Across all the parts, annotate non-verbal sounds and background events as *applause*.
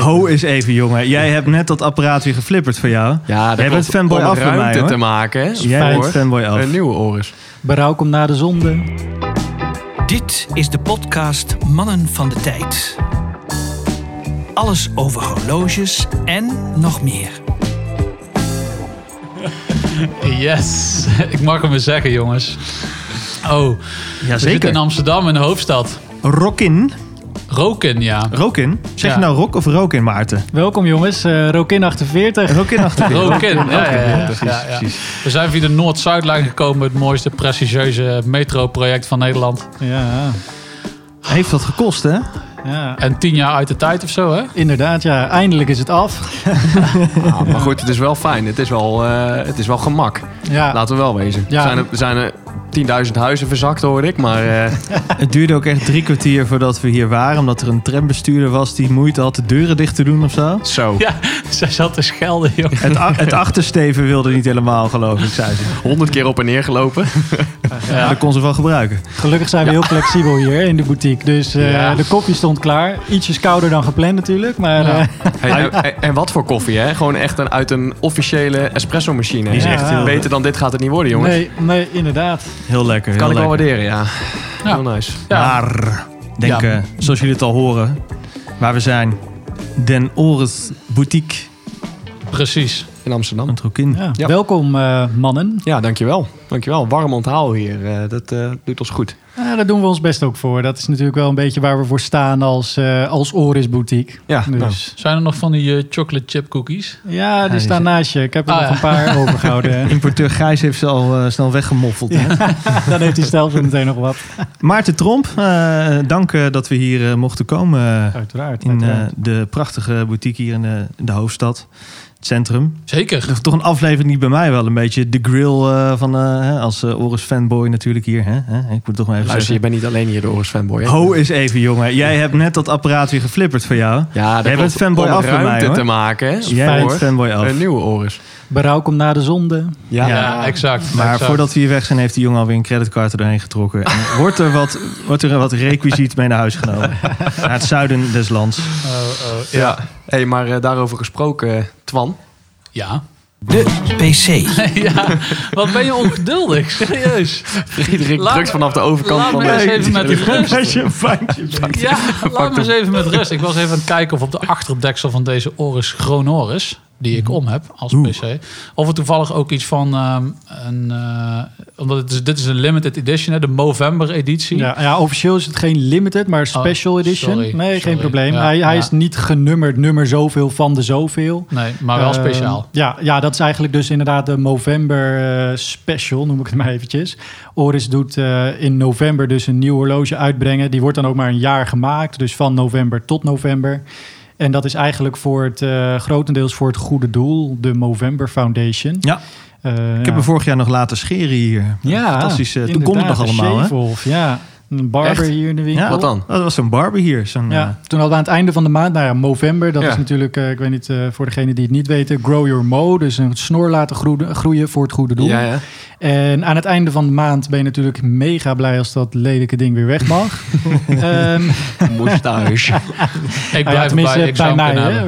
Ho eens even, jongen. Jij hebt net dat apparaat weer geflipperd voor jou. Ja, dat bent fanboy af bij mij, ruimte hoor. te maken. hè, Jij bent fanboy af. Een nieuwe Oris. Berouw komt na de zonde. Dit is de podcast Mannen van de Tijd. Alles over horloges en nog meer. Yes, ik mag hem weer zeggen, jongens. Oh, we zitten Jazeker. in Amsterdam, in de hoofdstad. Rockin. Roken, ja. Rokin? Zeg Ja. je nou rock of Rokin, Maarten? Welkom jongens, eh Rokin 48. Rokin achter. *laughs* Roken, ja, ja, ja, precies, ja, ja. precies. We zijn via de Noord-Zuidlijn gekomen, het mooiste prestigieuze metroproject van Nederland. Ja, Heeft dat gekost, hè? ja, En tien jaar uit de tijd of zo, hè? inderdaad. Ja, eindelijk is het af. *laughs* Ah, maar goed, het is wel fijn. Het is wel, eh, het is wel gemak. Ja, Laten we wel wezen. Ja. Er zijn er, er zijn er 10.000 huizen verzakt, hoor ik. Maar eh, *laughs* Het duurde ook echt drie kwartier voordat we hier waren. Omdat er een trambestuurder was die moeite had de deuren dicht te doen of zo. zo. Ja, *laughs* zij zat te schelden, joh. Het, het achtersteven wilde niet helemaal, geloof ik, zei ze. 100 keer op en neer gelopen. *laughs* Ja, dat kon ze wel gebruiken. gelukkig zijn we heel flexibel hier in de boutique. Dus eh, Ja. de koffie stond klaar. Ietsjes kouder dan gepland natuurlijk. Maar Ja. eh, Hey, en, en- en wat voor koffie, hè? Gewoon echt een, uit een officiële espresso-machine. Die is Ja. echt heel, Beter dan dit gaat het niet worden, jongens. nee, nee, inderdaad. Heel lekker. Heel Kan ik wel lekker. waarderen, ja. Ja. Heel nice. Ja. Maar, denk, Ja. eh, zoals jullie het al horen, waar we zijn. Den Ores Boutique Precies. In Amsterdam. Ja. Ja. Welkom eh, mannen. Ja, dankjewel. Dankjewel. Warm onthaal hier. eh, dat eh, doet ons goed. Ja, daar doen we ons best ook voor. Dat is natuurlijk wel een beetje waar we voor staan als, eh als Oris Boutique. Ja, nou. Dus Zijn er nog van die chocolate chip cookies? ja, die die staan naast je. Ik heb er Ah, nog ja. een paar *laughs* overgehouden. Importeur Gijs heeft ze al snel weggemoffeld. hè? *laughs* Dan heeft hij zelf meteen nog wat. *laughs* Maarten Tromp, eh, dank eh, dat we hier eh, mochten komen. Uiteraard. in uiteraard. de prachtige boutique hier in de, in de hoofdstad. Centrum. Zeker. Er is toch een aflevering die bij mij wel een beetje de grill eh, van... eh, hè, als eh, Oris fanboy natuurlijk hier. Hè? Hè? Ik moet het toch maar even Luister, je bent niet alleen hier de Oris fanboy. hè? Ho eens even, jongen. Jij hebt net dat apparaat weer geflipperd voor jou. Ja, dat Jij bent fanboy af mij, hoor. te maken. hè, Jij bent fanboy af. een nieuwe Oris. Berouw komt na de zonde. Ja. Ja, exact. Maar exact. voordat we hier weg zijn, heeft die jongen alweer een creditcard erheen getrokken. En *laughs* wordt er wat, wordt er wat requisiet mee naar huis genomen. *laughs* Naar het zuiden des lands. Oh, oh, Ja. Hey, maar eh, daarover gesproken, Twan. ja. De PC. *laughs* ja. Wat ben je ongeduldig, serieus. Frederik Laat drukt me- vanaf de overkant laat van me de... eens even met rust. Ja, laat me eens even met rust. Ik was even aan het kijken of op de achterdeksel van deze Oris Chronoris, die ik om heb als Oeh. PC, of er toevallig ook iets van ehm, een, eh, omdat het is, dit is een limited edition, hè, de Movember editie. Ja, ja, officieel is het geen limited, maar special Oh, edition. sorry, nee, sorry. geen probleem. Ja, hij hij is niet genummerd nummer zoveel van de zoveel. Nee, maar wel Eh, speciaal. ja, ja, dat is eigenlijk dus inderdaad de Movember eh, special, noem ik het *laughs* maar eventjes. Oris doet eh, in november dus een nieuw horloge uitbrengen. Die wordt dan ook maar een jaar gemaakt, dus van november tot november. En dat is eigenlijk voor het, eh, grotendeels voor het goede doel, de Movember Foundation. Ja, Eh, ik heb hem vorig jaar nog laten scheren hier. Ja, Fantastisch. toen kon het nog allemaal, hè? ja. Een barber Echt? hier in de winkel. Ja, Wat dan? Dat was zo'n barber hier. Zo'n, Ja, eh, toen hadden we aan het einde van de maand, nou ja, Movember, dat Ja. is natuurlijk, eh, ik weet niet, eh, voor degenen die het niet weten, Grow Your Mo, dus een snor laten groeien, groeien voor het goede doel. Ja, ja. En aan het einde van de maand ben je natuurlijk mega blij als dat lelijke ding weer weg mag. *laughs* Ehm, Moustache. *laughs* Ik nou ja, blijf bij mij. Hè.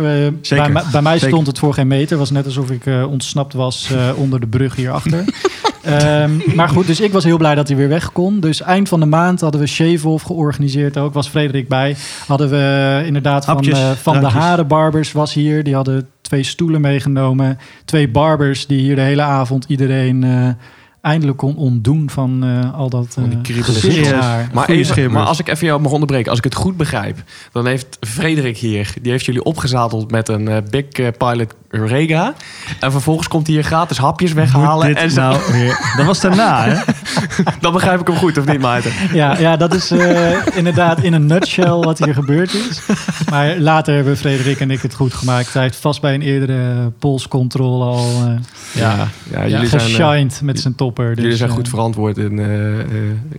Bij, mij- bij mij Zeker. stond het voor geen meter. Het was net alsof ik eh, ontsnapt was eh, onder de brug hierachter. *laughs* Ehm maar goed, dus ik was heel blij dat hij weer weg kon. Dus eind van de maand hadden we Shave-Off georganiseerd ook. Was Frederik bij. Hadden we eh, inderdaad van, eh, van de drankjes. Harenbarbers was hier. Die hadden twee stoelen meegenomen. Twee barbers die hier de hele avond iedereen... eh, eindelijk kon ontdoen van eh, al dat Van die eh, kriebelen. gezichtshaar. Maar, even, maar als ik even jou mag onderbreken, als ik het goed begrijp, dan heeft Frederik hier, die heeft jullie opgezadeld met een eh, Big Pilot Rega. En vervolgens komt hij hier gratis hapjes weghalen. Moet En zo- nou weer... Dat was daarna, hè? *laughs* dan begrijp ik hem goed, of niet, Maarten? Ja, ja, dat is eh, inderdaad in een nutshell wat hier gebeurd is. Maar later hebben Frederik en ik het goed gemaakt. Hij heeft vast bij een eerdere polscontrole al eh Ja, ja, jullie, zijn, eh, geshined met zijn topper. Dus, jullie zijn eh, goed verantwoord en eh, eh,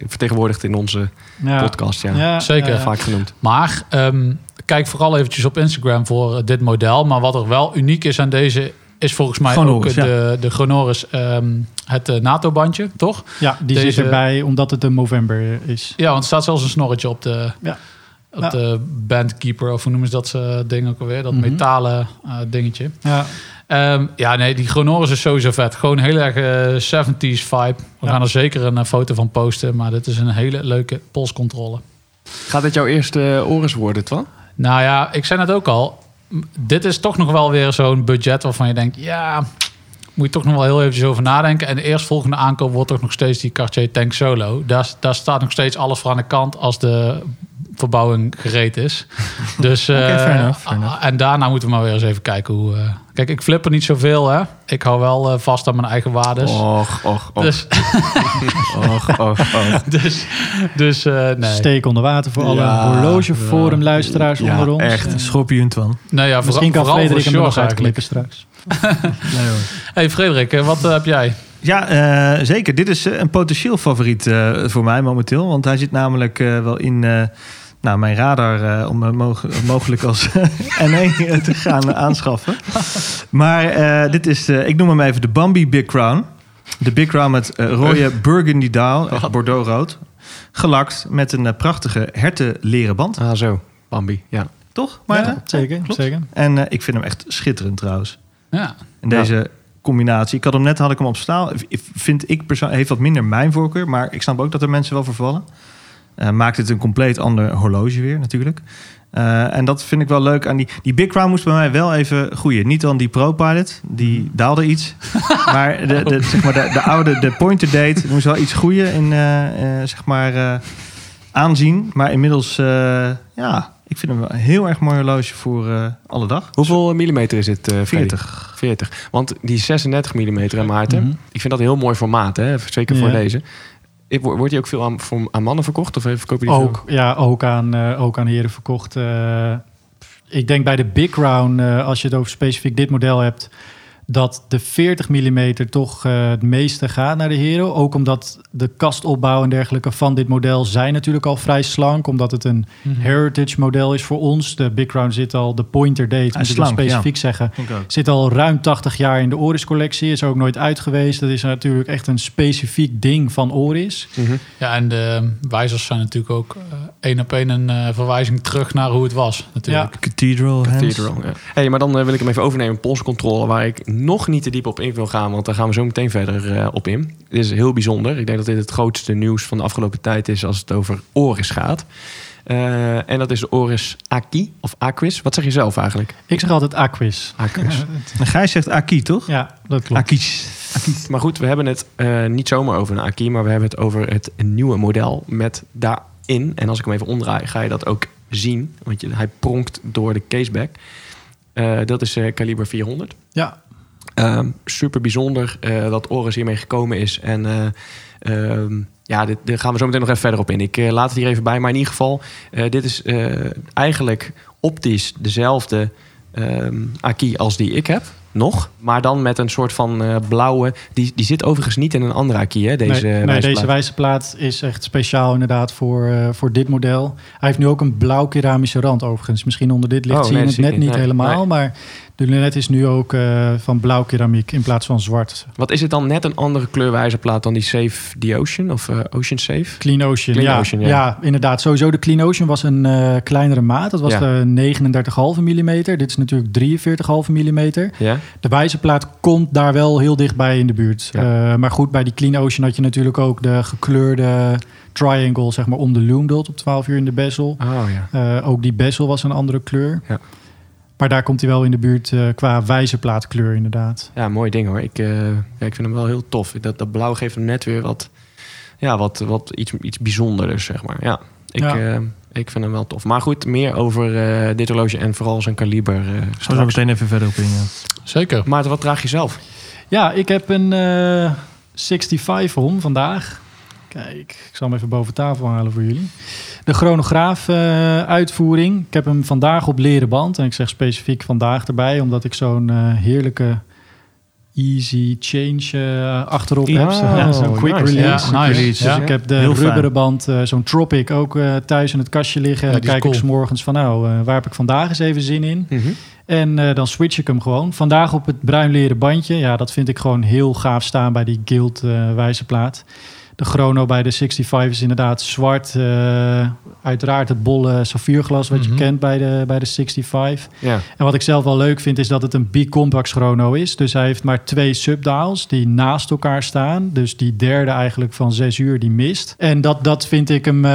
vertegenwoordigd in onze ja, podcast. Ja. ja, Zeker. Vaak genoemd. Maar ehm, kijk vooral eventjes op Instagram voor dit model. Maar wat er wel uniek is aan deze is volgens mij ook de, de Chronoris, ehm, het eh, NATO-bandje, toch? Ja, die Deze- zit erbij omdat het een Movember is. Ja, want er staat zelfs een snorretje op de... Ja. Dat eh, bandkeeper, of hoe noemen ze dat eh, ding ook alweer? Dat Mhm. metalen eh, dingetje. Ja, Ehm, ja, nee, die Chronoris is sowieso vet. Gewoon heel erg eh, 70s vibe. We Ja. gaan er zeker een foto van posten. Maar dit is een hele leuke polscontrole. Gaat dit jouw eerste uh, Oris worden, Twan? Nou ja, ik zei net ook al. Dit is toch nog wel weer zo'n budget waarvan je denkt... Ja, moet je toch nog wel heel eventjes over nadenken. En de eerstvolgende aankoop wordt toch nog steeds die Cartier Tank Solo. Daar, daar staat nog steeds alles voor aan de kant als de verbouwing gereed is. *laughs* Dus, Oké, eh, fair enough, fair enough. En daarna moeten we maar weer eens even kijken hoe... kijk, ik flip er niet zoveel, hè. Ik hou wel eh, vast aan mijn eigen waardes. Och, och, och. Dus, *laughs* och, och, och. *laughs* dus, dus eh, nee. steek onder water voor alle Ja, horlogeforum luisteraars ja, onder ons. echt. Eh, Schorpioen, Twan. Nou ja, Misschien kan vooral Frederik hem er nog uitklikken straks. *laughs* Nee, hoor. Hey Frederik, eh, wat heb jij? Ja, eh, zeker. Dit is een potentieel favoriet eh, voor mij momenteel. Want hij zit namelijk eh, wel in eh, nou, mijn radar eh, om eh, mog- mogelijk als *laughs* NE te gaan aanschaffen. Maar eh, dit is, eh, ik noem hem even de Bambi Big Crown. De Big Crown met rode burgundy daal, echt bordeauxrood. Gelakt met een prachtige hertenleren band. Ah, zo. Bambi, ja. Toch? Maar, ja, zeker, klopt. zeker. En ik vind hem echt schitterend trouwens. Ja. En deze combinatie. Ik had hem net had ik hem op staal. Vind ik persoonlijk heeft wat minder mijn voorkeur, maar ik snap ook dat er mensen wel vervallen. Eh maakt het een compleet ander horloge weer natuurlijk. Eh, en dat vind ik wel leuk aan die. Die Big Crown moest bij mij wel even groeien. Niet dan die Pro Pilot, die daalde iets. *laughs* maar de, de, zeg maar de, de oude, de Pointer Date, *laughs* moest wel iets groeien in eh, eh, zeg maar eh, aanzien. Maar inmiddels, eh, ja, ik vind hem wel een heel erg mooi horloge voor eh, alle dag. Hoeveel millimeter is dit, Freddy? 40. 40. Want die 36 mm, hè, Maarten, Mhm. ik vind dat een heel mooi formaat, hè? zeker voor Ja. deze. Wordt die ook veel aan, mannen verkocht? Of verkopen die Ook, ja, ook, aan, eh, ook aan heren verkocht. Eh, ik denk bij de Big Crown, eh, als je het over specifiek dit model hebt, dat de 40 mm toch eh, het meeste gaat naar de heren. Ook omdat de kastopbouw en dergelijke van dit model zijn natuurlijk al vrij slank. Omdat het een heritage model is voor ons. De Big Crown zit al, de Pointer Date, moet ik ja. specifiek zeggen. Zit al ruim 80 jaar in de Oris-collectie. Is er ook nooit uit geweest. Dat is natuurlijk echt een specifiek ding van Oris. Mhm. Ja, en de wijzers zijn natuurlijk ook eh, één op één een eh, verwijzing terug naar hoe het was. Natuurlijk. Cathedral, hands. Cathedral, ja. Hey, maar dan wil ik hem even overnemen, polscontrole, waar ik nog niet te diep op in wil gaan, want daar gaan we zo meteen verder eh, op in. Dit is heel bijzonder. Ik denk dat dit het grootste nieuws van de afgelopen tijd is als het over Oris gaat. Eh, en dat is de Oris Aki, of Aquis. Wat zeg je zelf eigenlijk? Ik zeg altijd Aquis. Aquis. *laughs* En Gijs zegt Aki, toch? Ja, dat klopt. Aki's. maar goed, we hebben het eh, niet zomaar over een Aki, maar we hebben het over het nieuwe model met daarin. En als ik hem even omdraai, ga je dat ook zien, want je, hij pronkt door de caseback. Eh, dat is eh kaliber 400. Ja, super bijzonder eh, dat Oris hiermee gekomen is. En eh, ehm, ja, dit, daar gaan we zo meteen nog even verder op in. Ik eh, laat het hier even bij. Maar in ieder geval, dit is eigenlijk optisch dezelfde ehm Aki als die ik heb. Nog. Maar dan met een soort van blauwe... Die, die zit overigens niet in een andere Aki, hè? Deze nee, nee, deze wijzerplaat is echt speciaal inderdaad voor, voor dit model. Hij heeft nu ook een blauw keramische rand overigens. Misschien onder dit licht Oh, zie nee, je het net niet. Nee, helemaal. Maar de lunet is nu ook eh, van blauw keramiek in plaats van zwart. Wat is het dan net een andere kleurwijzerplaat dan die Safe the Ocean? Of eh, Ocean Safe? Clean Ocean, Clean ja, Ocean, ja. ja. inderdaad. Sowieso de Clean Ocean was een eh, kleinere maat. Dat was Ja. de 39,5 mm. Dit is natuurlijk 43,5 mm. Ja? De wijzerplaat komt daar wel heel dichtbij in de buurt. Maar goed, bij die Clean Ocean had je natuurlijk ook de gekleurde triangle zeg maar, om de loom dot op 12 uur in de bezel. Oh ja. Ook die bezel was een andere kleur. Ja. Maar daar komt hij wel in de buurt eh, qua wijzerplaatkleur inderdaad. Ja, mooi ding hoor. Ik, eh, ja, ik vind hem wel heel tof. Dat, dat blauw geeft hem net weer wat, ja, wat, wat iets, iets bijzonders, zeg maar. Ja, ik, Ja. eh, ik vind hem wel tof. Maar goed, meer over eh, dit horloge en vooral zijn kaliber. eh, Gaan we meteen even verder op in. ja. Zeker. Maarten, wat draag je zelf? Ja, ik heb een eh 65 om vandaag. Kijk, ik zal hem even boven tafel halen voor jullie. De chronograaf eh, uitvoering. Ik heb hem vandaag op leren band. En ik zeg specifiek vandaag erbij, omdat ik zo'n eh, heerlijke easy change eh, achterop heb. Oh, ja, zo'n quick nice. release. Ja, nice. release. Dus Ja. ik heb de Heel rubberen band, zo'n Tropic, ook thuis in het kastje liggen. En dan kijk ik. 's morgens van, nou, waar heb ik vandaag eens even zin in? En eh, dan switch ik hem gewoon. Vandaag op het bruin leren bandje. Ja, dat vind ik gewoon heel gaaf staan bij die Guild eh wijzerplaat. De chrono bij de 65 is inderdaad zwart. Eh, uiteraard het bolle saffierglas wat Mhm. je kent bij de, bij de 65. Ja. En wat ik zelf wel leuk vind is dat het een bicompax chrono is. Dus hij heeft maar twee subdials die naast elkaar staan. Dus die derde eigenlijk van zes uur die mist. En dat, dat vind ik hem eh,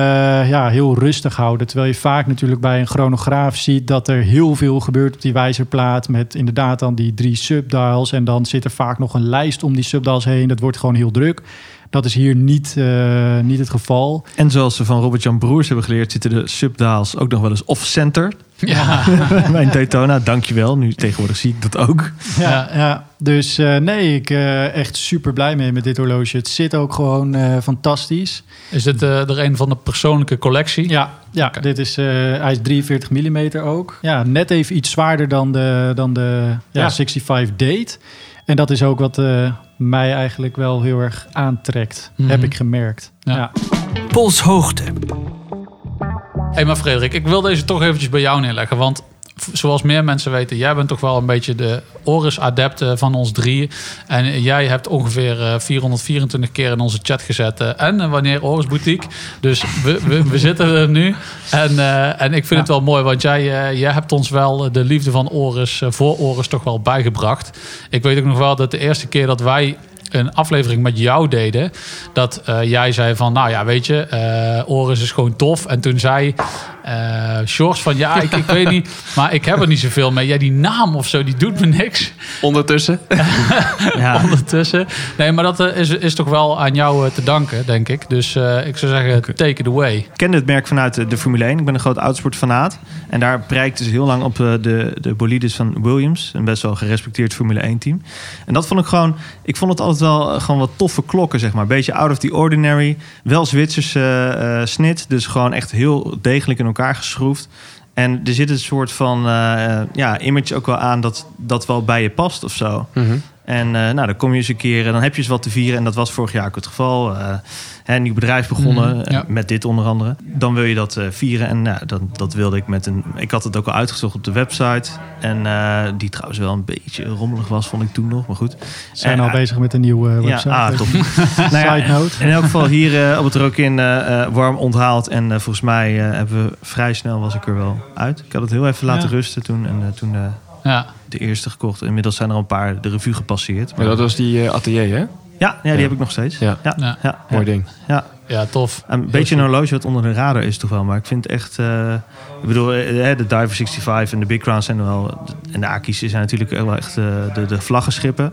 ja, heel rustig houden. Terwijl je vaak natuurlijk bij een chronograaf ziet dat er heel veel gebeurt op die wijzerplaat. Met inderdaad dan die drie subdials. En dan zit er vaak nog een lijst om die subdials heen. Dat wordt gewoon heel druk. Dat is hier niet, eh, niet het geval. En zoals we van Robert-Jan Broers hebben geleerd... zitten de subdials ook nog wel eens off-center. Ja. *laughs* bij een Daytona, dankjewel. Nu tegenwoordig zie ik dat ook. Ja, ja. dus eh, nee, ik uh, echt super blij mee met dit horloge. Het zit ook gewoon uh, fantastisch. Is dit uh, er een van de persoonlijke collectie? Ja, ja okay. dit is, uh, hij is 43 mm ook. Ja, net even iets zwaarder dan de, dan de ja, ja. 65 Date. En dat is ook wat uh, mij eigenlijk wel heel erg aantrekt, mm -hmm. heb ik gemerkt. Ja. ja. Polshoogte. Hé, hey, maar Frederik, ik wil deze toch eventjes bij jou neerleggen. Want zoals meer mensen weten, jij bent toch wel een beetje de Oris-adept van ons drie. En jij hebt ongeveer 424 keer in onze chat gezet. En wanneer Oris Boutique. Dus we, we, we *laughs* zitten er nu. En, uh, en ik vind ja. het wel mooi, want jij, uh, jij hebt ons wel de liefde van Oris, uh, voor Oris, toch wel bijgebracht. Ik weet ook nog wel dat de eerste keer dat wij een aflevering met jou deden. Dat uh, jij zei van, nou ja, weet je, uh, Oris is gewoon tof. En toen zei uh, Shorts van, ja, ik, ik weet niet, *laughs* maar ik heb er niet zoveel mee. Ja, die naam of zo, die doet me niks. Ondertussen. *laughs* ja. Ondertussen. Nee, maar dat is, is toch wel aan jou te danken, denk ik. Dus ik zou zeggen, okay. take it away. Ik ken het merk vanuit de Formule 1. Ik ben een groot autosportfanaat. En daar prijkt dus heel lang op de, de bolides van Williams. Een best wel gerespecteerd Formule 1 team. En dat vond ik gewoon, ik vond het altijd wel gewoon wat toffe klokken, zeg maar. Beetje out of the ordinary. Wel Zwitserse uh, snit. Dus gewoon echt heel degelijk in elkaar geschroefd. En er zit een soort van uh, ja, image ook wel aan dat dat wel bij je past of zo. Mm. En uh, nou, dan kom je eens een keer en dan heb je eens wat te vieren. En dat was vorig jaar ook het geval. Uh, een nieuw bedrijf begonnen, Mm, ja. met dit onder andere. Dan wil je dat uh, vieren. En nou, dat, dat wilde ik met een... Ik had het ook al uitgezocht op de website. En die trouwens wel een beetje rommelig was, vond ik toen nog. Maar goed. Zijn en, al bezig met een nieuwe website. Ja, ah, top. *laughs* nou ja, Side note. In elk geval hier op het Rokin warm onthaald. En volgens mij hebben we vrij snel was ik er wel uit. Ik had het heel even laten rusten toen. En toen Ja. De eerste gekocht. Inmiddels zijn er al een paar de revue gepasseerd. Ja, dat was die uh, atelier, hè? Ja, ja, die Ja. heb ik nog steeds. Ja. ja, Ja. ja, Mooi ding. Ja. ja, tof. Een beetje een horloge wat onder de radar is toch wel. Maar ik vind echt... eh, ik bedoel, eh, de Diver 65 en de Big Crown zijn wel... En de Aki's zijn natuurlijk wel echt eh, de, de vlaggenschippen.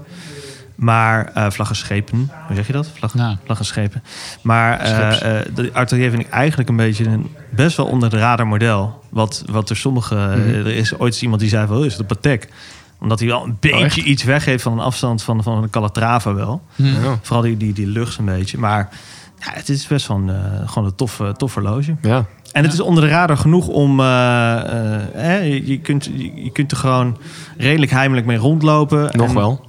Maar eh vlaggenschepen, hoe zeg je dat? Vlag, Ja. Vlaggenschepen. Maar eh, eh, de atelier vind ik eigenlijk een beetje een best wel onder de radar model. Wat, wat er sommige... Mhm. Er is ooit iemand die zei van, oh, is het een Patek? Omdat hij wel een beetje echt? iets weggeeft van een afstand van, van een Calatrava wel. Hm. Ja. Vooral die, die, die lucht een beetje. Maar ja, het is best wel een, eh, gewoon een tof, tof horloge. ja. En het is onder de radar genoeg om... hè, je, je kunt, je, je kunt er gewoon redelijk heimelijk mee rondlopen. Nog En- wel.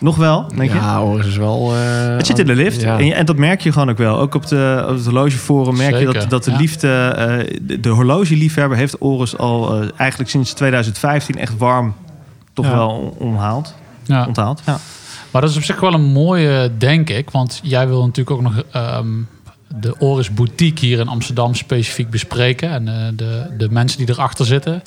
Nog wel, denk je? Ja, Oris is wel... eh, Het zit in de lift. Ja. En, je- en dat merk je gewoon ook wel. Ook op, de, op het horlogeforum merk je dat, dat de ja. liefde... eh, de, de horlogeliefhebber heeft Oris al eh, eigenlijk sinds 2015 echt warm toch Ja. wel omhaald. Ja. Onthaald. Ja. Maar dat is op zich wel een mooie, denk ik. Want jij wil natuurlijk ook nog ehm, de Oris Boutique hier in Amsterdam specifiek bespreken. En de, de mensen die erachter zitten.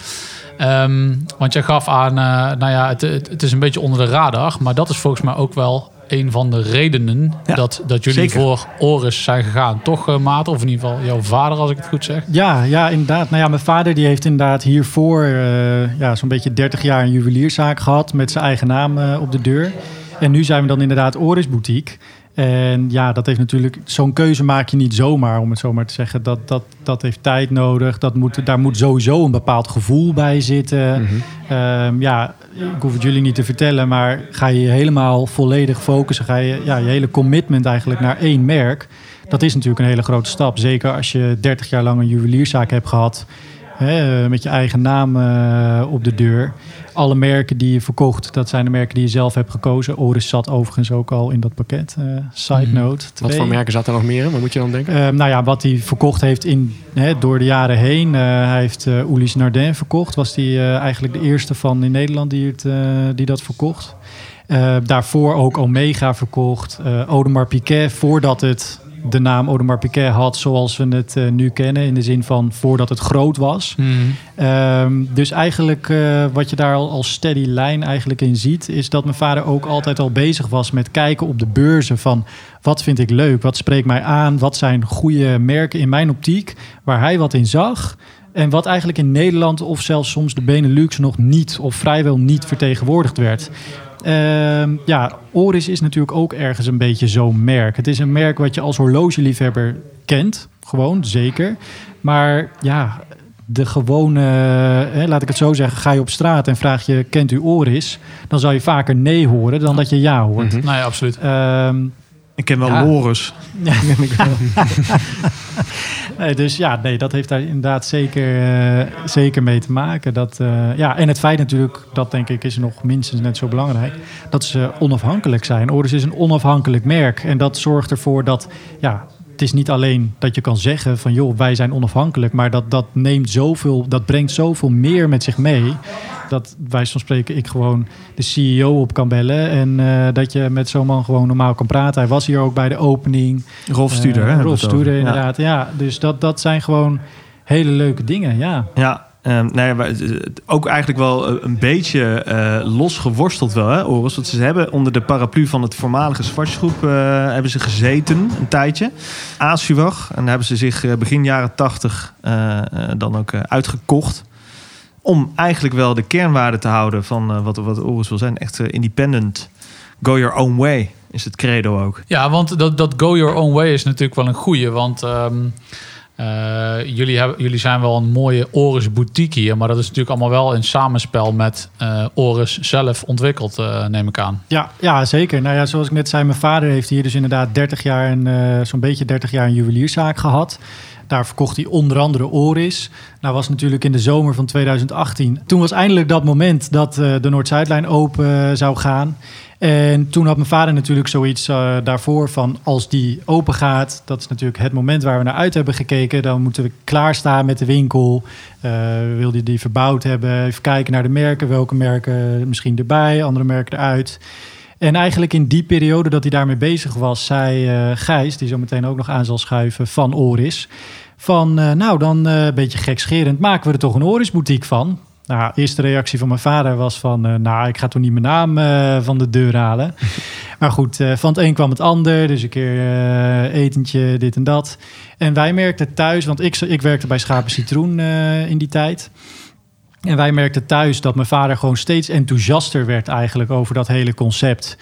Ehm, want jij gaf aan, eh, nou ja, het, het, het is een beetje onder de radar. Maar dat is volgens mij ook wel een van de redenen Ja, dat, dat jullie zeker. voor Oris zijn gegaan. Toch, eh Maat? Of in ieder geval jouw vader, als ik het goed zeg. Ja, ja, inderdaad. Nou ja, mijn vader die heeft inderdaad hiervoor eh, ja, zo'n beetje 30 jaar een juwelierszaak gehad met zijn eigen naam op de deur. En nu zijn we dan inderdaad Oris Boutique. En ja, dat heeft natuurlijk zo'n keuze maak je niet zomaar, om het zo maar te zeggen. Dat, dat, dat heeft tijd nodig. Dat moet, daar moet sowieso een bepaald gevoel bij zitten. Mhm. Ehm, ja, ik hoef het jullie niet te vertellen, maar ga je je helemaal volledig focussen, ga je ja, je hele commitment eigenlijk naar één merk. Dat is natuurlijk een hele grote stap. Zeker als je 30 jaar lang een juwelierszaak hebt gehad. Hè, met je eigen naam eh, op de deur. Alle merken die je verkocht, dat zijn de merken die je zelf hebt gekozen. Oris zat overigens ook al in dat pakket. eh, side Mhm. note. Wat voor merken zat er nog meer in? Wat moet je dan denken? Eh, nou ja, wat hij verkocht heeft in, hè, door de jaren heen. Eh, hij heeft eh Ulysse Nardin verkocht. Was hij eigenlijk de eerste van in Nederland die, het, die dat verkocht. Daarvoor ook Omega verkocht. Uh, Audemars Piguet, voordat het de naam Audemars Piguet had zoals we het uh, nu kennen. In de zin van voordat het groot was. Mm. Um, dus eigenlijk uh, wat je daar al als steady lijn eigenlijk in ziet... is dat mijn vader ook altijd al bezig was met kijken op de beurzen... van wat vind ik leuk, wat spreekt mij aan... wat zijn goede merken in mijn optiek waar hij wat in zag... En wat eigenlijk in Nederland of zelfs soms de Benelux nog niet of vrijwel niet vertegenwoordigd werd. Uh, ja, Oris is natuurlijk ook ergens een beetje zo'n merk. Het is een merk wat je als horlogeliefhebber kent, gewoon, zeker. Maar ja, de gewone, hè, laat ik het zo zeggen, ga je op straat en vraag je, kent u Oris? Dan zal je vaker nee horen dan dat je ja hoort. Mm -hmm. Nee, absoluut. Um, ik ken wel ja. Loris. Ja. *laughs* nee, dus ja, nee, dat heeft daar inderdaad zeker, uh, zeker mee te maken. Dat, uh, ja, en het feit natuurlijk, dat denk ik is nog minstens net zo belangrijk, dat ze onafhankelijk zijn. Oris is een onafhankelijk merk. En dat zorgt ervoor dat, ja, het is niet alleen dat je kan zeggen van joh, wij zijn onafhankelijk, maar dat, dat neemt zoveel, dat brengt zoveel meer met zich mee. Dat wij van spreken ik gewoon de CEO op kan bellen. En uh, dat je met zo'n man gewoon normaal kan praten. Hij was hier ook bij de opening. Rolf Studer, uh, hè? Rolf Studer, inderdaad. Ja. ja, dus dat, dat zijn gewoon hele leuke dingen, ja. Ja, Um, nee, maar ook eigenlijk wel een beetje uh, los geworsteld wel, hè, Oris? Want ze hebben onder de paraplu van het voormalige Zwartsgroep uh, hebben ze gezeten een tijdje. Asuwag. En hebben ze zich begin jaren tachtig dan ook uitgekocht. Om eigenlijk wel de kernwaarde te houden van wat, wat Oris wil zijn. Echt independent, go your own way is het credo ook. Ja, want dat, dat go your own way is natuurlijk wel een goeie. Want... Um... Uh, jullie, hebben, jullie zijn wel een mooie Oris boutique hier, maar dat is natuurlijk allemaal wel in samenspel met uh, Oris zelf ontwikkeld, uh, neem ik aan. Ja, ja, zeker. Nou ja, zoals ik net zei, mijn vader heeft hier dus inderdaad 30 jaar een, zo'n beetje 30 jaar een juwelierszaak gehad. Daar verkocht hij onder andere Oris. Nou was natuurlijk in de zomer van 2018. Toen was eindelijk dat moment dat de Noord-Zuidlijn open zou gaan. En toen had mijn vader natuurlijk zoiets uh, daarvoor van als die open gaat, dat is natuurlijk het moment waar we naar uit hebben gekeken. Dan moeten we klaarstaan met de winkel. Uh, wil die verbouwd hebben? Even kijken naar de merken. Welke merken misschien erbij, andere merken eruit. En eigenlijk in die periode dat hij daarmee bezig was, zei uh, Gijs, die zo meteen ook nog aan zal schuiven van Oris. Van nou, dan een beetje gekscherend, maken we er toch een Oris boutique van. Nou, de eerste reactie van mijn vader was van... Uh, nou, ik ga toch niet mijn naam uh, van de deur halen. *laughs* maar goed, uh, van het een kwam het ander. Dus een keer etentje, dit en dat. En wij merkten thuis... want ik, ik werkte bij Schapen Citroen in die tijd... En wij merkten thuis dat mijn vader gewoon steeds enthousiaster werd eigenlijk over dat hele concept.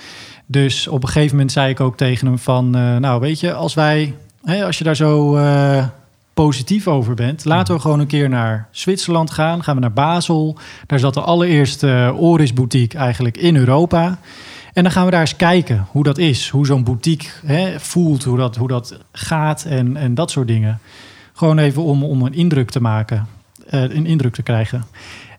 Dus op een gegeven moment zei ik ook tegen hem van... nou, weet je, als wij... Hè, als je daar zo positief over bent. Laten we gewoon een keer naar Zwitserland gaan. Gaan we naar Basel. Daar zat de allereerste Oris boutique eigenlijk in Europa. En dan gaan we daar eens kijken hoe dat is. Hoe zo'n boutique hè, voelt, hoe dat, hoe dat gaat en, en dat soort dingen. Gewoon even om, om een indruk te maken. Uh, een indruk te krijgen.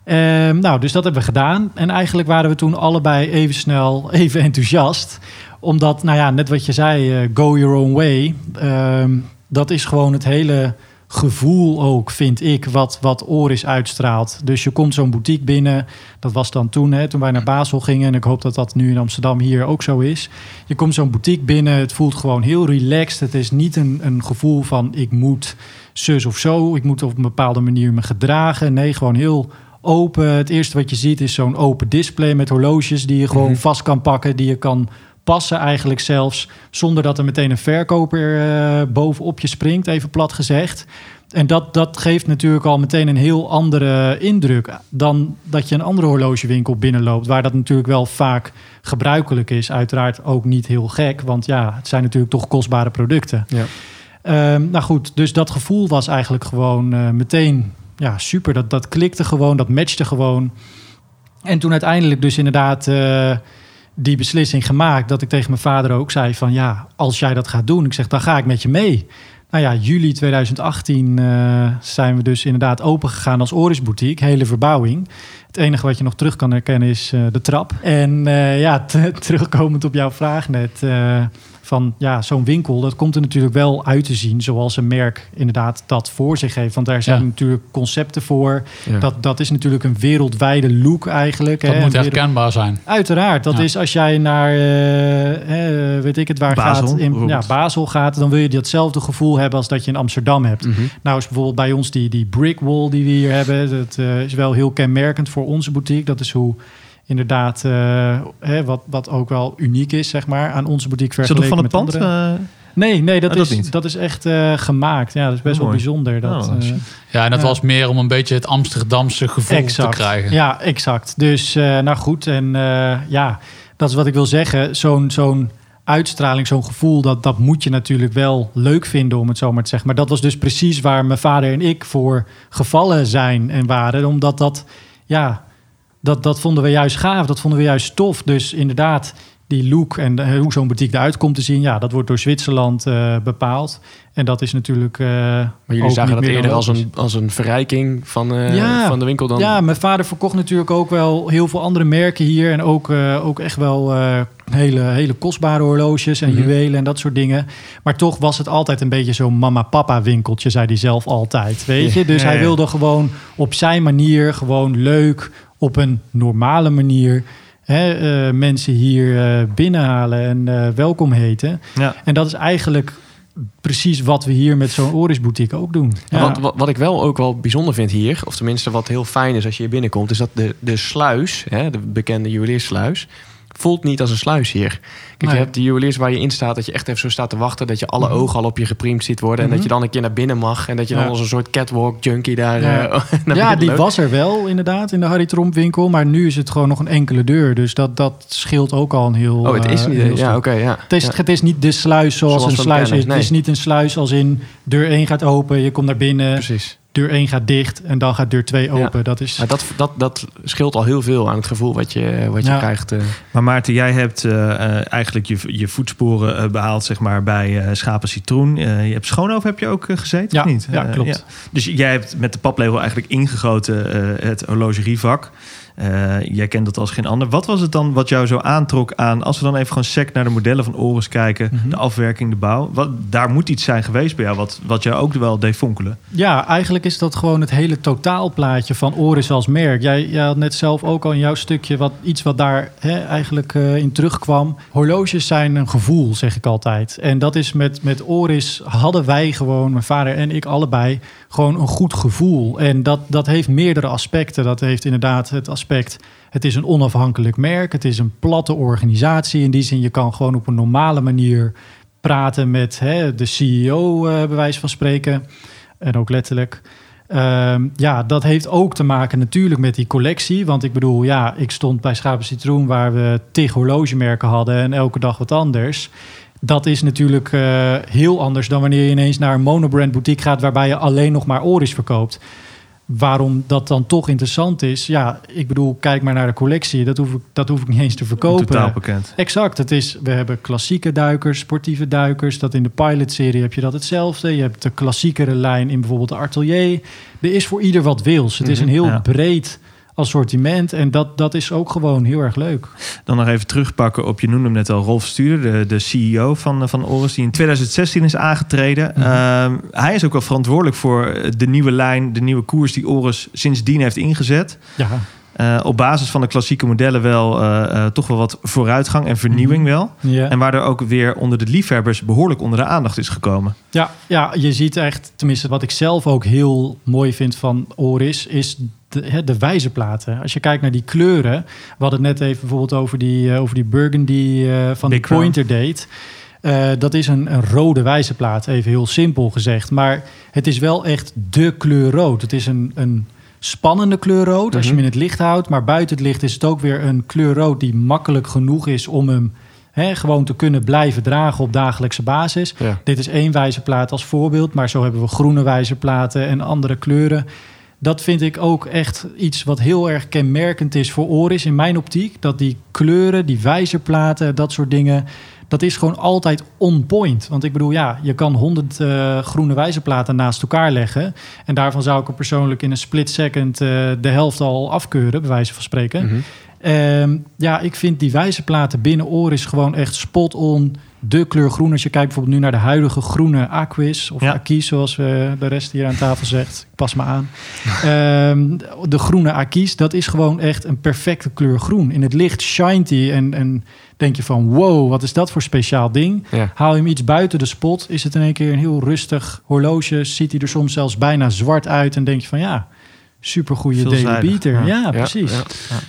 Uh, nou, dus dat hebben we gedaan. En eigenlijk waren we toen allebei even snel, *laughs* even enthousiast. Omdat, nou ja, net wat je zei, uh, go your own way. Uh, dat is gewoon het hele gevoel ook, vind ik, wat, wat Oris uitstraalt. Dus je komt zo'n boutique binnen. Dat was dan toen, hè, toen wij naar Basel gingen. En ik hoop dat dat nu in Amsterdam hier ook zo is. Je komt zo'n boutique binnen. Het voelt gewoon heel relaxed. Het is niet een, een gevoel van ik moet zus of zo. Ik moet op een bepaalde manier me gedragen. Nee, gewoon heel open. Het eerste wat je ziet is zo'n open display met horloges die je gewoon mm -hmm. vast kan pakken. Die je kan passen eigenlijk zelfs, zonder dat er meteen een verkoper uh, bovenop je springt, even plat gezegd. En dat, dat geeft natuurlijk al meteen een heel andere indruk dan dat je een andere horlogewinkel binnenloopt, waar dat natuurlijk wel vaak gebruikelijk is. Uiteraard ook niet heel gek, want ja, het zijn natuurlijk toch kostbare producten. Ja. Um, nou goed, dus dat gevoel was eigenlijk gewoon uh, meteen ja, super. Dat, dat klikte gewoon, dat matchte gewoon. En toen uiteindelijk dus inderdaad... Uh, die beslissing gemaakt dat ik tegen mijn vader ook zei van ja, als jij dat gaat doen, ik zeg dan ga ik met je mee. Nou ja, juli 2018 uh, zijn we dus inderdaad open gegaan als Oris Boutique, hele verbouwing. Het enige wat je nog terug kan herkennen is uh, de trap. En uh, ja, *laughs* terugkomend op jouw vraag net, van ja, zo'n winkel, dat komt er natuurlijk wel uit te zien zoals een merk inderdaad dat voor zich heeft. Want daar zijn Ja. natuurlijk concepten voor. Ja. Dat, dat is natuurlijk een wereldwijde look eigenlijk. Dat hè. moet herkenbaar zijn. Uiteraard. Dat Ja. is als jij naar, eh, hè, weet ik het waar Basel, gaat, in ja. Basel gaat, dan wil je datzelfde gevoel hebben als dat je in Amsterdam hebt. Mhm. Nou is bijvoorbeeld bij ons die, die brick wall die we hier hebben, dat eh, is wel heel kenmerkend voor onze boutique. Dat is hoe inderdaad, eh, hè, wat, wat ook wel uniek is, zeg maar, aan onze boutique vergeleken van het met pand? andere. Eh, Nee, nee, dat, Oh, dat is, niet. dat is echt eh, gemaakt. Ja, dat is best Oh, wel mooi. bijzonder. Dat, Oh. Ja, en dat was meer om een beetje het Amsterdamse gevoel exact. te krijgen. Ja, exact. Dus eh, nou goed, en eh, ja, dat is wat ik wil zeggen. Zo'n zo'n uitstraling, zo'n gevoel, dat, dat moet je natuurlijk wel leuk vinden, om het zo maar te zeggen. Maar dat was dus precies waar mijn vader en ik voor gevallen zijn en waren. Omdat dat, ja, dat, dat vonden we juist gaaf, dat vonden we juist tof. Dus inderdaad, die look en hoe zo'n boutique eruit komt te zien, ja, dat wordt door Zwitserland eh, bepaald. En dat is natuurlijk. eh, Maar jullie zagen dat eerder als een, als een verrijking van, eh, Ja. van de winkel dan? Ja, mijn vader verkocht natuurlijk ook wel heel veel andere merken hier. En ook, ook echt wel hele, hele kostbare horloges en Mhm. juwelen en dat soort dingen. Maar toch was het altijd een beetje zo'n mama-papa winkeltje, zei hij zelf altijd. Weet je? Dus Ja, hij wilde gewoon op zijn manier, gewoon leuk, op een normale manier... Hè, eh, mensen hier eh, binnenhalen en eh, welkom heten. ja. En dat is eigenlijk precies wat we hier met zo'n Oris boutique ook doen. Ja. Want wat, wat ik wel ook wel bijzonder vind hier, of tenminste wat heel fijn is als je hier binnenkomt, is dat de, de sluis, hè, de bekende juweliersluis, voelt niet als een sluis hier. Kijk, Nee. je hebt die juweliers waar je in staat, dat je echt even zo staat te wachten, dat je alle Mhm. ogen al op je gepriemd ziet worden en Mhm. dat je dan een keer naar binnen mag en dat je Ja. dan als een soort catwalk junkie daar Ja. eh, *laughs* ja, die was er wel inderdaad in de Harry Tromp winkel. Maar nu is het gewoon nog een enkele deur. Dus dat, dat scheelt ook al een heel... Oh, het is eh, niet. ja, oké, ja. Het is, Ja. het is niet de sluis zoals, Zoals een sluis is. Het is nee. niet een sluis als in deur 1 gaat open, je komt naar binnen, Precies. Deur 1 gaat dicht en dan gaat deur 2 open. Dat is... Maar dat, dat, dat scheelt al heel veel aan het gevoel wat je, wat je Ja. krijgt. eh. Maar Maarten, jij hebt eh, eh, eigenlijk je, je voetsporen eh, behaald zeg maar, bij eh, Schapen Citroen. Eh, je hebt Schoonhoven heb je ook gezeten, Ja, of niet? ja, klopt. Dus jij hebt met de paplepel eigenlijk ingegoten eh, het horlogerievak. Eh, jij kent dat als geen ander. Wat was het dan wat jou zo aantrok aan... als we dan even gewoon sec naar de modellen van Oris kijken... Mhm. de afwerking, de bouw. Wat, daar moet iets zijn geweest bij jou... wat, wat jou ook wel deed fonkelen. Ja, eigenlijk is dat gewoon het hele totaalplaatje van Oris als merk. Jij, jij had net zelf ook al in jouw stukje wat, iets wat daar hè, eigenlijk eh, in terugkwam. Horloges zijn een gevoel, zeg ik altijd. En dat is met, met Oris hadden wij gewoon, mijn vader en ik allebei, gewoon een goed gevoel. En dat, dat heeft meerdere aspecten. Dat heeft inderdaad het aspect, het is een onafhankelijk merk. Het is een platte organisatie. In die zin, je kan gewoon op een normale manier praten met hè, de CEO, eh bij wijze van spreken. En ook letterlijk. Ehm, ja, dat heeft ook te maken natuurlijk met die collectie. Want ik bedoel, ja, ik stond bij Schapen Citroen... waar we tig horlogemerken hadden en elke dag wat anders. Dat is natuurlijk eh, heel anders dan wanneer je ineens naar een monobrand boutique gaat... waarbij je alleen nog maar Oris verkoopt. Waarom dat dan toch interessant is? Ja, ik bedoel, kijk maar naar de collectie. Dat hoef ik, dat hoef ik niet eens te verkopen. Totaalpakket. Exact. Het is, we hebben klassieke duikers, sportieve duikers. Dat in de pilot-serie heb je dat hetzelfde. Je hebt de klassiekere lijn in bijvoorbeeld de atelier. Er is voor ieder wat wils. Het is een Mhm, heel ja. breed assortiment. En dat, dat is ook gewoon heel erg leuk. Dan nog even terugpakken op, je noemde hem net al, Rolf Stuur, de, de CEO van, eh, van Oris, die in 2016 is aangetreden. Mhm. Ehm, hij is ook wel verantwoordelijk voor de nieuwe lijn, de nieuwe koers die Oris sindsdien heeft ingezet. Ja, Eh, op basis van de klassieke modellen wel eh, eh, toch wel wat vooruitgang en vernieuwing Mhm. wel. ja. En waardoor ook weer onder de liefhebbers behoorlijk onder de aandacht is gekomen. Ja, ja, je ziet echt, tenminste wat ik zelf ook heel mooi vind van Oris, is de, de wijzerplaten. Als je kijkt naar die kleuren, we hadden het net even bijvoorbeeld over die, over die burgundy van Big de Pointer Date. Eh, dat is een, een rode wijzerplaat, even heel simpel gezegd. Maar het is wel echt de kleur rood. Het is een, een spannende kleur rood als je hem in het licht houdt. Maar buiten het licht is het ook weer een kleur rood die makkelijk genoeg is om hem hè, gewoon te kunnen blijven dragen op dagelijkse basis. Ja. Dit is één wijzerplaat als voorbeeld, maar zo hebben we groene wijzerplaten en andere kleuren. Dat vind ik ook echt iets wat heel erg kenmerkend is voor Oris in mijn optiek. Dat die kleuren, die wijzerplaten, dat soort dingen, dat is gewoon altijd on point. Want ik bedoel, ja, je kan honderd eh, groene wijzerplaten naast elkaar leggen. En daarvan zou ik er persoonlijk in een split second eh, de helft al afkeuren, bij wijze van spreken. Mhm. Ehm, ja, ik vind die wijzerplaten binnen Oris gewoon echt spot on de kleur groen. Als je kijkt bijvoorbeeld nu naar de huidige groene Aquis of Ja. Aquis, zoals eh, de rest hier aan tafel zegt. Ik pas me aan. *laughs* Ehm, de groene Aquis, dat is gewoon echt een perfecte kleur groen. In het licht shint die en, en denk je van wow, wat is dat voor speciaal ding? Ja. Haal je hem iets buiten de spot, is het in één keer een heel rustig horloge. Ziet hij er soms zelfs bijna zwart uit en denk je van ja, supergoeie daily beater. ja. Ja, Ja, precies. ja.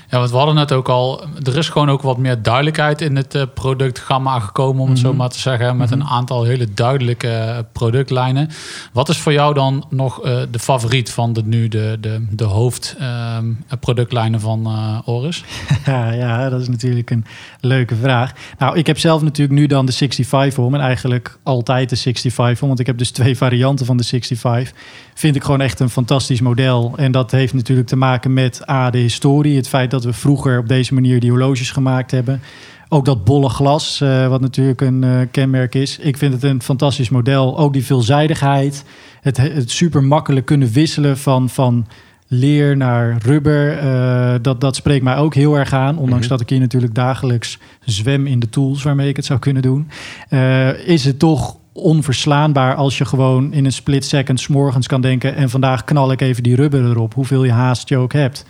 Ja, want we hadden het ook al. Er is gewoon ook wat meer duidelijkheid in het eh, productgamma gekomen, om het zo Mhm. maar te zeggen. Met een aantal hele duidelijke eh, productlijnen. Wat is voor jou dan nog eh, de favoriet van de, nu de, de, de hoofdproductlijnen van eh Oris? *laughs* Ja, ja, dat is natuurlijk een leuke vraag. Nou, ik heb zelf natuurlijk nu dan de 65 om en eigenlijk altijd de 65 om, want ik heb dus twee varianten van de 65. Vind ik gewoon echt een fantastisch model. En dat heeft natuurlijk te maken met A, de historie, het feit dat we vroeger op deze manier die horloges gemaakt hebben. Ook dat bolle glas, eh, wat natuurlijk een eh, kenmerk is. Ik vind het een fantastisch model. Ook die veelzijdigheid. Het, het super makkelijk kunnen wisselen van, van leer naar rubber. eh, dat, dat spreekt mij ook heel erg aan. Ondanks Mhm. dat ik hier natuurlijk dagelijks zwem in de tools waarmee ik het zou kunnen doen. is het toch onverslaanbaar als je gewoon in een split second 's morgens kan denken... en vandaag knal ik even die rubber erop, hoeveel je haast je ook hebt.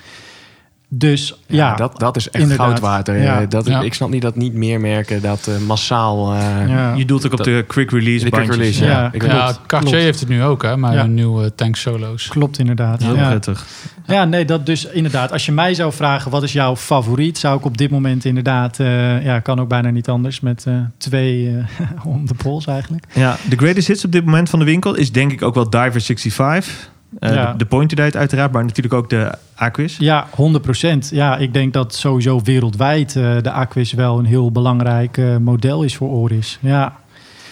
Dus ja, Ja, dat, dat is echt inderdaad. goud waard. hè. Ja. Dat, Ja. Ik snap niet dat niet meer merken dat eh, massaal... eh, ja. Je doelt ook op Dat- de quick release de quick bandjes. release, ja. Ja, Cartier klopt. heeft het nu ook, hè, Ja. een nieuwe tank solo's. Klopt inderdaad. Heel ja. prettig. Ja, nee, dat dus inderdaad. Als je mij zou vragen, wat is jouw favoriet? Zou ik op dit moment inderdaad, eh, ja, kan ook bijna niet anders met eh, twee eh, om de pols eigenlijk. Ja, de greatest hits op dit moment van de winkel is denk ik ook wel Diver 65. Eh, Ja. de, de Pointer Date uiteraard, maar natuurlijk ook de Aquis. Ja, 100% Ja, ik denk dat sowieso wereldwijd eh, de Aquis wel een heel belangrijk eh, model is voor Oris. Ja.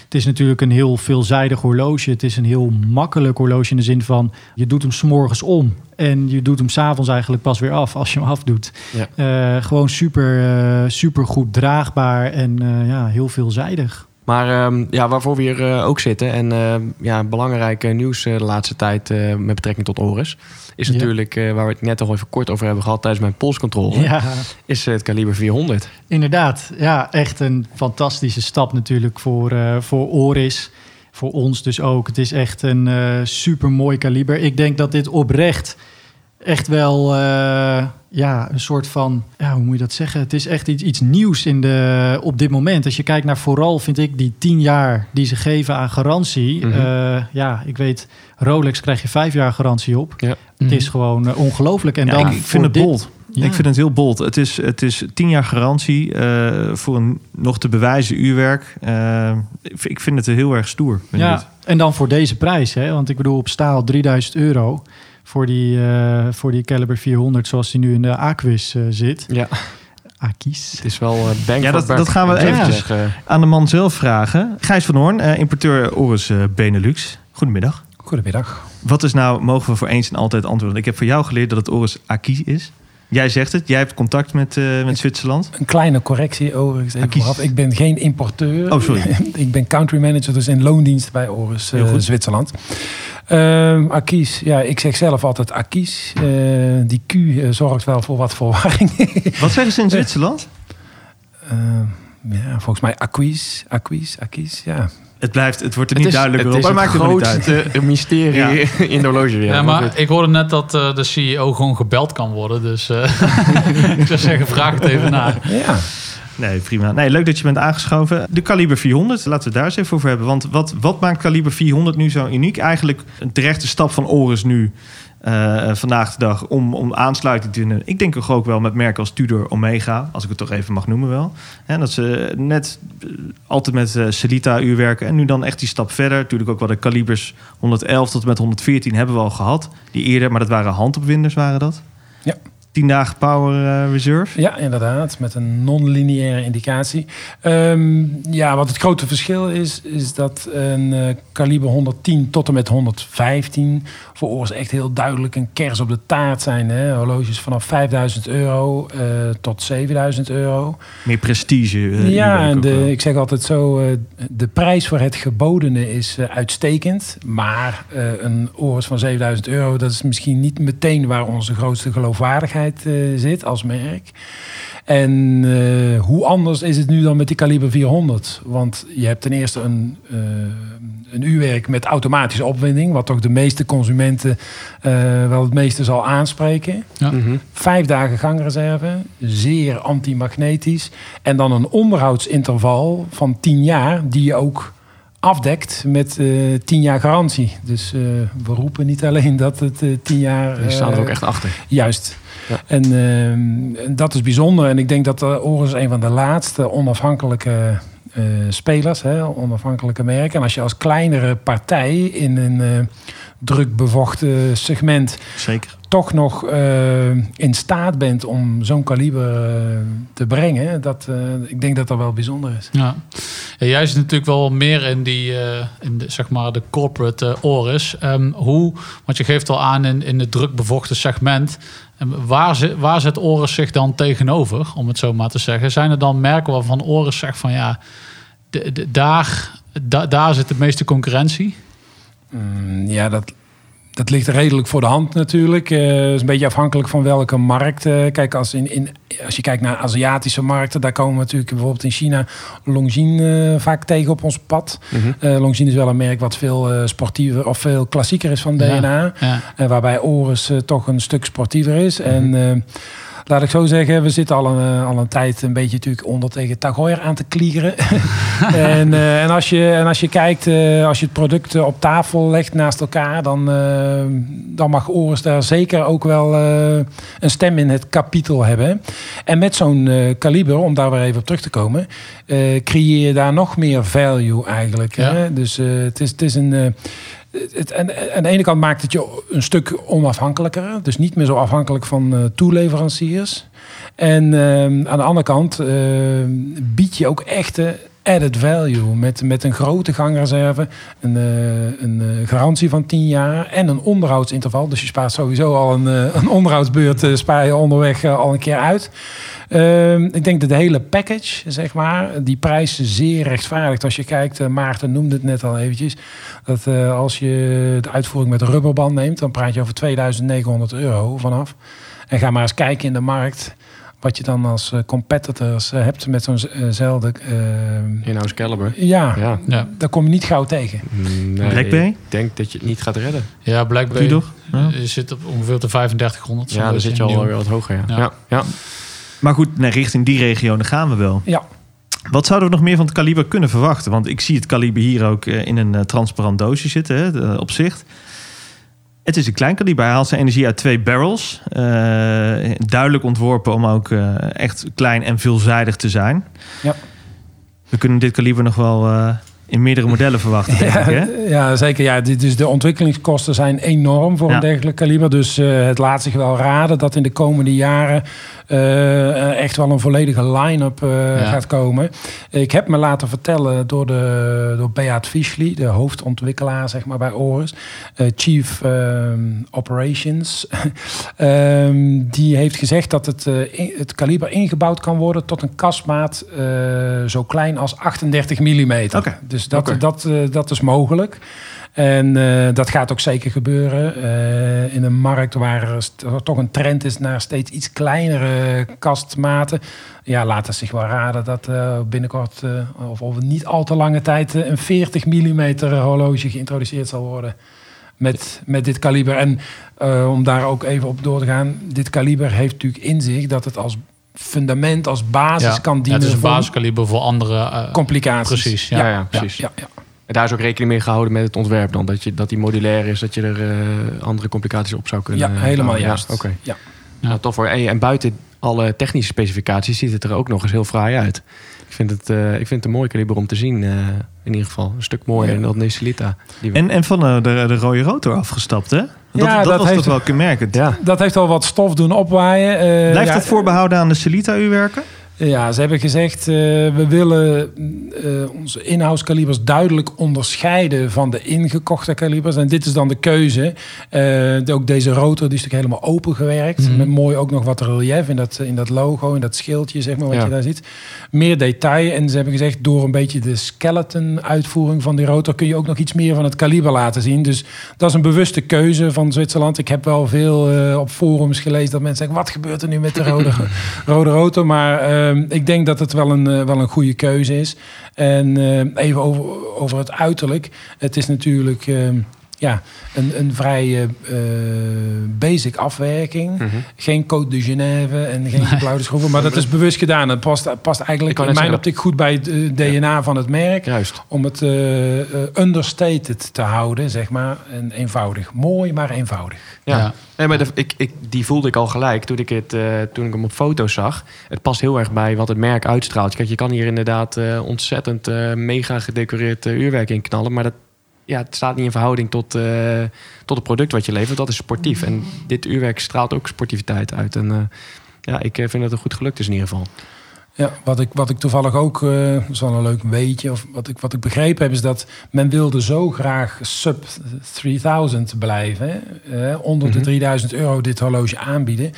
Het is natuurlijk een heel veelzijdig horloge. Het is een heel makkelijk horloge in de zin van... je doet hem s'morgens om en je doet hem s'avonds eigenlijk pas weer af als je hem afdoet. Ja. Eh, gewoon super, eh, super goed draagbaar en eh, ja, heel veelzijdig. Maar ehm, ja, waarvoor we hier eh, ook zitten en eh, ja, belangrijk eh, nieuws eh, de laatste tijd met betrekking tot Oris... is Ja. natuurlijk, waar we het net al even kort over hebben gehad tijdens mijn polscontrole... Ja, is het kaliber 400. inderdaad. Ja, echt een fantastische stap natuurlijk voor, voor Oris. Voor ons dus ook. Het is echt een super mooi kaliber. Ik denk dat dit oprecht echt wel ja, een soort van, ja, hoe moet je dat zeggen? Het is echt iets, iets nieuws in de, op dit moment. Als je kijkt naar vooral, vind ik, die tien jaar die ze geven aan garantie. Mhm. Eh, ja, ik weet, Rolex krijg je vijf jaar garantie op. Ja. Het is gewoon eh, ongelooflijk. En Ja, dan ik, ik vind het dit- bold. Ja. Ik vind het heel bold. Het is, het is tien jaar garantie eh, voor een nog te bewijzen uurwerk. Ik vind- het heel erg stoer. Ja, en dan voor deze prijs. Hè? Want ik bedoel, op staal 3000 euro voor die, eh, voor die Caliber 400 zoals die nu in de Aquis eh, zit. Ja, Aquis. het is wel eh bang Ja, dat- dat gaan we eventjes-. Aan de man zelf vragen. Gijs van Hoorn, eh, importeur Oris eh, Benelux. Goedemiddag. Goedemiddag. Wat is nou, mogen we voor eens en altijd antwoorden? Ik heb van jou geleerd dat het Oris Acquis is. Jij zegt het, jij hebt contact met, eh, met Zwitserland. Een kleine correctie overigens even. Ik ben geen importeur. Oh, sorry. *laughs* ik ben country manager, dus in loondienst bij Oris Heel eh, goed. Zwitserland. Ehm Acquis, ja, ik zeg zelf altijd Acquis. Eh, die Q zorgt wel voor wat verwarring. *laughs* Wat zeggen ze in Zwitserland? Ehm, ja, volgens mij Acquis, Acquis, Acquis, ja. Het, blijft, het wordt er Het niet is, duidelijker het op, is maar het het uit. grootste *laughs* mysterie in de horloge. Ja, maar ik hoorde net dat eh, de CEO gewoon gebeld kan worden. Dus eh, *laughs* ik zou zeggen, vraag het even na. Ja, Nee, prima. Nee, leuk dat je bent aangeschoven. De kaliber 400, laten we het daar eens even over hebben. Want wat, wat maakt kaliber 400 nu zo uniek? Eigenlijk een terechte stap van Oris nu eh, vandaag de dag om, om aansluiting te vinden. Ik denk toch ook wel met merken als Tudor Omega, als ik het toch even mag noemen wel. En dat ze net eh, altijd met eh, Celita uur werken en nu dan echt die stap verder. Natuurlijk ook wel de kalibers 111 tot en met 114 hebben we al gehad. Die eerder, maar dat waren handopwinders waren dat. Ja. 10 dagen power eh, reserve. Ja, inderdaad, met een non-lineaire indicatie. Ehm, ja, wat het grote verschil is, is dat een eh, kaliber 110 tot en met 115 voor ons echt heel duidelijk een kers op de taart zijn. Hè? Horloges vanaf 5000 euro eh, tot 7000 euro. Meer prestige. ja, en de, ik zeg altijd zo, de prijs voor het gebodene is uitstekend. Maar een Oris van 7000 euro, dat is misschien niet meteen waar onze grootste geloofwaardigheid eh, zit als merk. En eh, hoe anders is het nu dan met die kaliber 400? Want je hebt ten eerste een, eh, een uurwerk met automatische opwinding, wat toch de meeste consumenten eh, wel het meeste zal aanspreken. Ja. Mhm. Vijf dagen gangreserve, zeer antimagnetisch. En dan een onderhoudsinterval van 10 jaar, die je ook afdekt met eh 10 jaar garantie. Dus eh, we roepen niet alleen dat het 10 jaar... Die staan er ook echt achter. Juist. Ehm, en dat is bijzonder. En ik denk dat uh, Oris een van de laatste onafhankelijke eh, spelers, hè, onafhankelijke merken. En als je als kleinere partij in een eh, druk bevochten segment Zeker. toch nog eh, in staat bent om zo'n kaliber eh, te brengen, dat, eh, ik denk dat dat wel bijzonder is. Ja. Ja, jij zit natuurlijk wel meer in die, eh, in de, zeg maar, de corporate Oris. Ehm, hoe, want je geeft al aan in, in het druk bevochten segment. Ehm, waar, zit, waar zet Oris zich dan tegenover, om het zo maar te zeggen? Zijn er dan merken waarvan Oris zegt van ja, de, de- daar, da- daar zit de meeste concurrentie? Mm, ja, dat, dat ligt redelijk voor de hand natuurlijk. Het is een beetje afhankelijk van welke markt. eh, kijk, als, in, in, als je kijkt naar Aziatische markten, daar komen we natuurlijk bijvoorbeeld in China Longines eh, vaak tegen op ons pad. Mhm. Eh Longines is wel een merk wat veel eh, sportiever of veel klassieker is van. DNA. Ja. En waarbij Oris eh, toch een stuk sportiever is. En eh, laat ik zo zeggen, we zitten al een, eh, al een tijd een beetje natuurlijk onder tegen Tagoyer aan te klieren. *laughs* en, eh, en, als je, en als je kijkt, eh, als je het product op tafel legt naast elkaar, dan, dan mag Oris daar zeker ook wel een stem in het kapitel hebben. En met zo'n kaliber, om daar weer even op terug te komen, creëer je daar nog meer value eigenlijk. Ja. Hè? Dus het, is, het is een. Het, en, aan de ene kant maakt het je een stuk onafhankelijker. Dus niet meer zo afhankelijk van eh, toeleveranciers. En eh, aan de andere kant eh, bied je ook echte added value. Met, met een grote gangreserve, een, eh, garantie van 10 jaar en een onderhoudsinterval. Dus je spaart sowieso al een, een onderhoudsbeurt spaar je onderweg al een keer uit. Ehm, ik denk dat de hele package, zeg maar, die prijs is zeer rechtvaardigt. Als je kijkt, eh, Maarten noemde het net al eventjes, dat eh, als je de uitvoering met rubberband neemt, dan praat je over 2900 euro vanaf. En ga maar eens kijken in de markt wat je dan als eh, competitors hebt met zo'nzelfde... eh, In-house caliber. ja, Ja. Ja. daar kom je niet gauw tegen. Nee, Blackberry? Ik denk dat je het niet gaat redden. Ja? Ja. Je zit op ongeveer de 3500. Ja, dan zit je al wel wat hoger. Ja. Ja. Maar goed, nee, richting die regionen gaan we wel. Ja, Wat zouden we nog meer van het kaliber kunnen verwachten? Want ik zie het kaliber hier ook eh, in een eh, transparant doosje zitten, hè, de- op zicht. Het is een klein kaliber. Hij haalt zijn energie uit twee barrels. Eh, duidelijk ontworpen om ook eh, echt klein en veelzijdig te zijn. Ja. We kunnen dit kaliber nog wel eh, in meerdere modellen verwachten, *laughs* denk ik. Hè? Ja, zeker. Ja, dus de ontwikkelingskosten zijn enorm voor Ja. een dergelijk kaliber. Dus eh, het laat zich wel raden dat in de komende jaren eh, echt wel een volledige line-up eh, Ja. gaat komen. Ik heb me laten vertellen door, de, door Beat Fischli, de hoofdontwikkelaar zeg maar, bij Oris, eh, Chief ehm, Operations. *laughs* Ehm, die heeft gezegd dat het, eh, in- het kaliber ingebouwd kan worden tot een kastmaat eh, zo klein als 38 mm. Dus dat, dat, eh, dat is mogelijk. En eh, dat gaat ook zeker gebeuren eh, in een markt waar er toch een trend is naar steeds iets kleinere kastmaten. Ja, laat het zich wel raden dat eh, binnenkort eh, of over niet al te lange tijd een 40 mm horloge geïntroduceerd zal worden. Met, met dit kaliber. En eh, om daar ook even op door te gaan, dit kaliber heeft natuurlijk in zich dat het als fundament, als basis Ja. kan Ja, dienen het is een basiskaliber voor andere complicaties. Precies, ja. Ja, ja, precies. Ja, ja. En daar is ook rekening mee gehouden met het ontwerp dan. Dat, je, dat die modulair is, dat je er eh, andere complicaties op zou kunnen Ja, helemaal bouwen. juist. Ja, Oké. Ja. Ja. Nou, tof hoor. En, en buiten alle technische specificaties ziet het er ook nog eens heel fraai uit. Ik vind het, eh, ik vind het een mooi kaliber om te zien, eh, in ieder geval. Een stuk mooier Ja. dan de Celita. We- En, en van de, de rode rotor afgestapt, hè? Dat, Ja, dat, dat was heeft- toch wel kenmerkend. ja. Dat heeft wel wat stof doen opwaaien. Eh, Blijft ja, dat voorbehouden aan de Celita-uurwerken? Ja, ze hebben gezegd, eh, we willen eh, onze in-house kalibers duidelijk onderscheiden van de ingekochte kalibers. En dit is dan de keuze. Eh, ook deze rotor die is natuurlijk helemaal open gewerkt. Mhm. Met mooi ook nog wat relief in dat, in dat logo, in dat schildje, zeg maar, wat Ja. je daar ziet. Meer detail. En ze hebben gezegd, door een beetje de skeleton uitvoering van die rotor kun je ook nog iets meer van het kaliber laten zien. Dus dat is een bewuste keuze van Zwitserland. Ik heb wel veel op forums gelezen dat mensen zeggen, wat gebeurt er nu met de rode, *laughs* rode rotor? Maar ik denk dat het wel een, eh, wel een goede keuze is. En eh, even over, over het uiterlijk. Het is natuurlijk ehm, ja, een, een vrij eh, eh, basic afwerking. Mhm. Geen Code de Genève en geen geblauwde schroeven. Maar dat is bewust gedaan. Het past, past eigenlijk in mijn zeggen, optiek goed bij het eh, DNA van het merk. Juist. Om het eh, eh, understated te houden, zeg maar. En eenvoudig. Mooi, maar eenvoudig. Ja. Ja. Nee, maar de- ik, ik, die voelde ik al gelijk toen ik, het, eh, toen ik hem op foto's zag. Het past heel erg bij wat het merk uitstraalt. Kijk, je kan hier inderdaad eh, ontzettend eh, mega gedecoreerd eh, uurwerk in knallen. Maar dat, ja, het staat niet in verhouding tot, eh, tot het product wat je levert. Dat is sportief. En dit uurwerk straalt ook sportiviteit uit. En eh, ja, ik eh, vind dat het goed gelukt is in ieder geval. Ja, wat ik, wat ik toevallig ook, dat is wel een leuk weetje, of wat ik, wat ik begrepen heb, is dat men wilde zo graag sub 3000 blijven. hè, onder de Mhm. 3000 euro dit horloge aanbieden.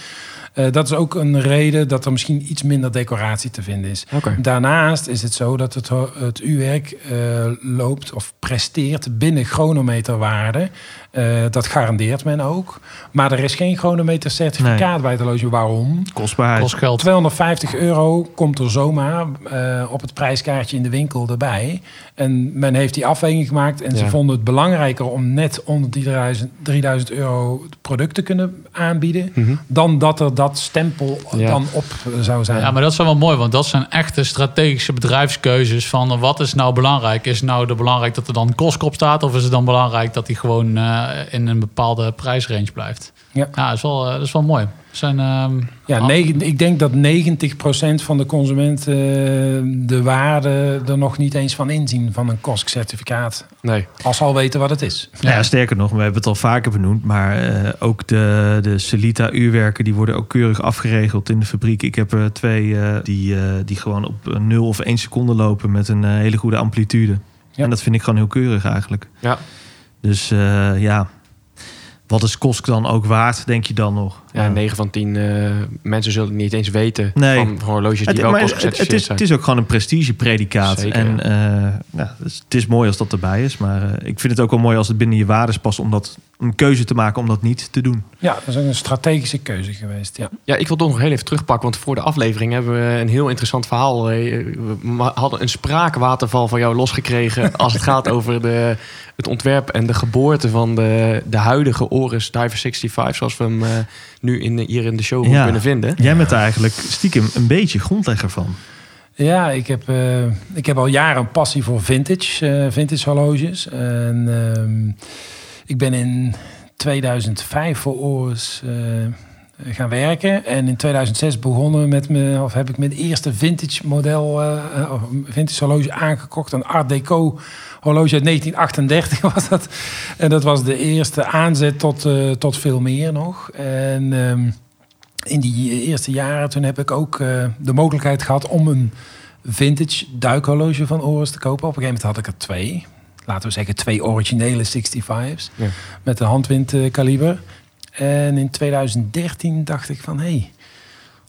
Eh, dat is ook een reden dat er misschien iets minder decoratie te vinden is. Daarnaast is het zo dat het, het uurwerk eh, loopt of presteert binnen chronometerwaarde. Eh, dat garandeert men ook. Maar er is geen chronometer certificaat bij het horloge. Waarom? Kostbaarheid. Kost geld. 250 euro komt er zomaar eh, op het prijskaartje in de winkel erbij. En men heeft die afweging gemaakt. En ze vonden het belangrijker om net onder die 3000, 3000 euro het product te kunnen aanbieden. Mhm. Dan dat er dat stempel Ja. dan op zou zijn. Ja, maar dat is wel mooi, want dat zijn echte strategische bedrijfskeuzes van wat is nou belangrijk? Is het nou de belangrijk dat er dan kost op staat, of is het dan belangrijk dat hij gewoon eh, in een bepaalde prijsrange blijft? Ja. dat is wel, eh, dat is wel mooi. Zijn, ehm, Ja, negen- ik denk dat 90% van de consumenten eh, de waarde er nog niet eens van inzien van een COSC-certificaat. Nee. Als ze al weten wat het is. Nou ja, sterker nog, we hebben het al vaker benoemd, maar eh, ook de, de Celita uurwerken die worden ook keurig afgeregeld in de fabriek. Ik heb er twee eh, die, eh, die gewoon op een 0 of 1 seconde lopen met een eh, hele goede amplitude. Ja. En dat vind ik gewoon heel keurig eigenlijk. Ja. Dus eh, ja, wat is Kosk dan ook waard, denk je dan nog? Ja, 9 van 10 eh, mensen zullen het niet eens weten Nee. van, horloges die Het, wel kost het, het, is, zijn. het is ook gewoon een prestigepredicaat. Zeker, En eh, ja, dus het is mooi als dat erbij is. Maar eh, ik vind het ook wel mooi als het binnen je waardes past om dat, een keuze te maken om dat niet te doen. Ja, dat is ook een strategische keuze geweest. Ja. Ja, ik wil toch nog heel even terugpakken, want voor de aflevering hebben we een heel interessant verhaal. Eh, We hadden een spraakwaterval van jou losgekregen *laughs* als het gaat over de, het ontwerp en de geboorte van de, de huidige Oris Diver 65, zoals we hem eh, nu in, hier in de show Ja. kunnen vinden. Jij bent er eigenlijk stiekem een beetje grondlegger van. Ja, ik heb, eh, ik heb al jaren een passie voor vintage, eh, vintage horloges. En ehm, ik ben in 2005 voor Oris eh, gaan werken. En in 2006 begonnen met me, of heb ik mijn eerste vintage model, of vintage horloge aangekocht. Een Art Deco horloge uit 1938 *laughs* was dat. En dat was de eerste aanzet tot, tot veel meer nog. En ehm, in die eerste jaren toen heb ik ook de mogelijkheid gehad om een vintage duikhorloge van Oris te kopen. Op een gegeven moment had ik er twee. Laten we zeggen twee originele 65's. Ja. Met een handwindkaliber. En in 2013 dacht ik van... hé, hey,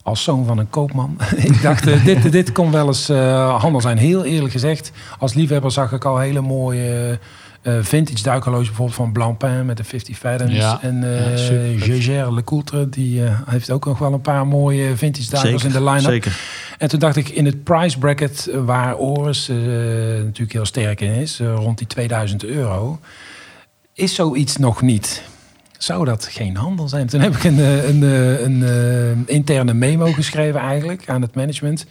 als zoon van een koopman. *laughs* ik dacht, eh, dit, dit kon wel eens eh, handel zijn. Heel eerlijk gezegd, als liefhebber zag ik al hele mooie... eh, vintage duikhorloge bijvoorbeeld van Blancpain met de 50 Fathoms. Ja. En uh. Gégère Lecoultre, die eh, heeft ook nog wel een paar mooie vintage duikers in de line-up. zeker. En toen dacht ik in het price bracket eh, waar Oris eh, natuurlijk heel sterk in is, eh, rond die 2000 euro, is zoiets nog niet. Zou dat geen handel zijn? Toen heb ik een, een, een, eh, interne memo geschreven eigenlijk aan het management.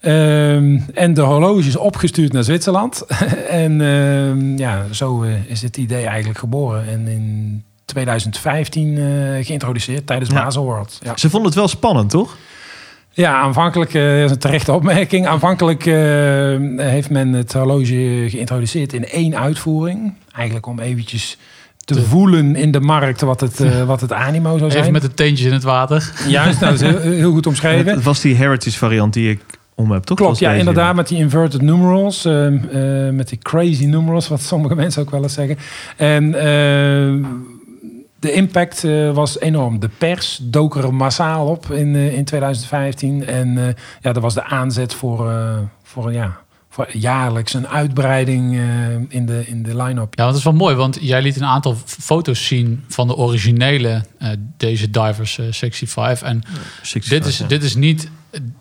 Ehm, en de horloge is opgestuurd naar Zwitserland. *laughs* en ehm, ja, zo is het idee eigenlijk geboren. En in 2015 eh, geïntroduceerd tijdens Ja. Baselworld. Ja. Ze vonden het wel spannend, toch? Ja, aanvankelijk, eh, dat is een terechte opmerking. Aanvankelijk eh, heeft men het horloge geïntroduceerd in één uitvoering. Eigenlijk om eventjes te voelen in de markt wat het, eh, *laughs* wat het animo zou zijn. Even met de teentjes in het water. Juist, nou, dat is heel, *laughs* heel goed omschreven. Het was die heritage variant die ik om heb, toch? Klopt, ja, deze? inderdaad, met die inverted numerals. eh, eh, met die crazy numerals, wat sommige *laughs* mensen ook wel eens zeggen. En de impact eh, was enorm. De pers dook er massaal op in, eh, in 2015. En eh, ja, dat was de aanzet voor, eh, voor, ja, voor jaarlijks een uitbreiding eh, in de, in de line-up. Ja, want het is wel mooi, want jij liet een aantal foto's zien van de originele eh, deze Divers eh, 65. En 65, dit is, ja. dit is niet,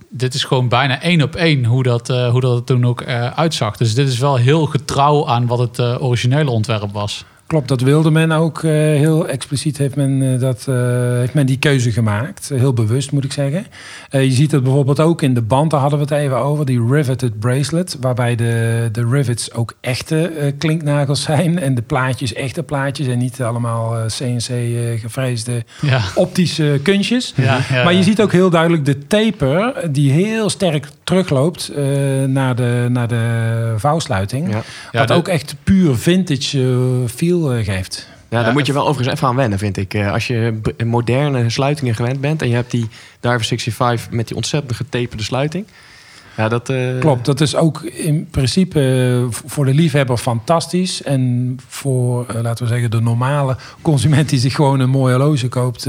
dit is gewoon bijna één op één hoe dat, eh, hoe dat er toen ook eh, uitzag. Dus dit is wel heel getrouw aan wat het eh, originele ontwerp was. Klopt, dat wilde men ook eh, heel expliciet. Heeft men, eh, dat, eh, heeft men die keuze gemaakt. Heel bewust, moet ik zeggen. Je ziet het bijvoorbeeld ook in de band, daar hadden we het even over. Die riveted bracelet, waarbij de, de rivets ook echte klinknagels zijn. En de plaatjes echte plaatjes en niet allemaal CNC gevreesde Ja, optische kunstjes. ja, ja, Maar je ziet ook heel duidelijk de taper die heel sterk terugloopt eh, naar, de, naar de vouwsluiting. Ja. Ja, wat de- ook echt puur vintage eh, feel eh, geeft. Ja, daar Ja, moet je wel overigens even aan wennen, vind ik. Eh, Als je moderne sluitingen gewend bent en je hebt die Diver 65 met die ontzettend getaperde sluiting. Ja, dat... eh, Klopt, dat is ook in principe eh, voor de liefhebber fantastisch. En voor, eh, laten we zeggen, de normale consument die zich gewoon een mooi horloge koopt,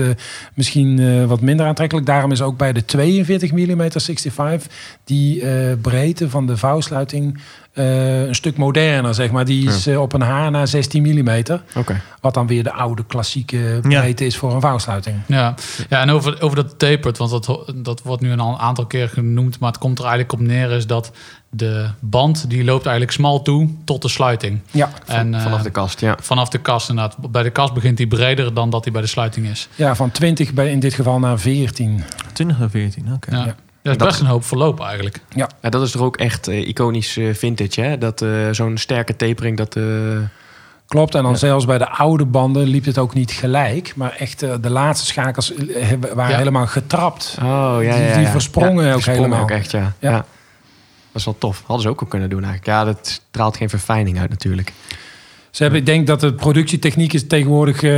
misschien wat minder aantrekkelijk. Daarom is ook bij de 42 mm 65 die breedte van de vouwsluiting eh, een stuk moderner, zeg maar. Die is eh, op een haar na 16 mm. Oké. Wat dan weer de oude klassieke breedte is voor een vouwsluiting. Ja, ja en over, over dat tapered, want dat, dat wordt nu al een aantal keer genoemd, maar het komt er eigenlijk op neer is dat de band die loopt eigenlijk smal toe tot de sluiting. Ja, En, eh, Vanaf de kast, ja. vanaf de kast inderdaad. Bij de kast begint die breder dan dat hij bij de sluiting is. ja van 20 bij in dit geval naar 14. 20 en 14, oké. Ja. Ja. Dat is Dat- best een hoop verloop eigenlijk. ja. Dat is toch ook echt eh, iconisch eh, vintage, hè? Dat eh, zo'n sterke tapering, dat... eh, Klopt, en dan Ja. zelfs bij de oude banden liep het ook niet gelijk. Maar echt de laatste schakels waren Ja. helemaal getrapt. Oh, ja, Die- ja, ja. die versprongen ook versprongen helemaal. ook echt, ja. Ja. ja. Dat is wel tof. Hadden ze ook al kunnen doen eigenlijk. Ja, dat straalt geen verfijning uit natuurlijk. Ze hebben, ik denk dat de productietechniek is tegenwoordig eh,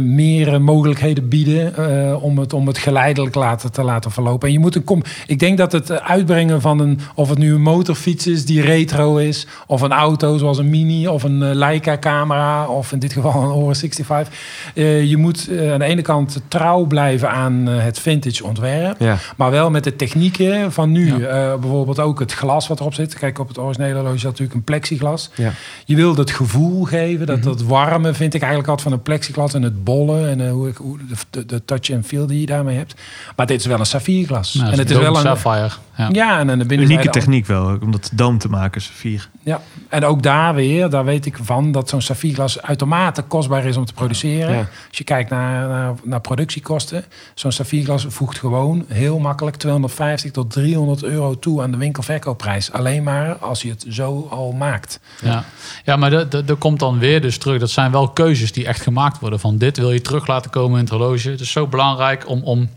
meer eh, mogelijkheden bieden eh, om, het, om het geleidelijk laten, te laten verlopen. En je moet een kom. Ik denk dat het uitbrengen van een, of het nu een motorfiets is die retro is, of een auto zoals een Mini of een Leica camera, of in dit geval een Ora 65. eh, je moet aan de ene kant trouw blijven aan het vintage ontwerp. Ja. Maar wel met de technieken van nu. Ja. Bijvoorbeeld ook het glas wat erop zit. De op het originele horloge natuurlijk een plexiglas. Ja. Je wil dat gevoel geven, dat, Mhm. dat warme vind ik eigenlijk altijd van een plexiglas en het bollen en eh, hoe, ik- hoe de, touch en feel die je daarmee hebt. Maar dit is wel een saffierglas. Nou, en het is wel een Sapphire. Ja. ja en aan de binnenzijde Unieke techniek wel, om dat doom te maken, Safir. Ja, en ook daar weer, daar weet ik van dat zo'n saffierglas uitermate kostbaar is om te produceren. Ja. Als je kijkt naar, naar, naar productiekosten, zo'n saffierglas voegt gewoon heel makkelijk 250 tot 300 euro toe aan de winkelverkoopprijs. Alleen maar als je het zo al maakt. Ja, ja maar dat- dat dat komt dan weer dus terug. Dat zijn wel keuzes die echt gemaakt worden. Van dit wil je terug laten komen in het horloge. Het is zo belangrijk om, om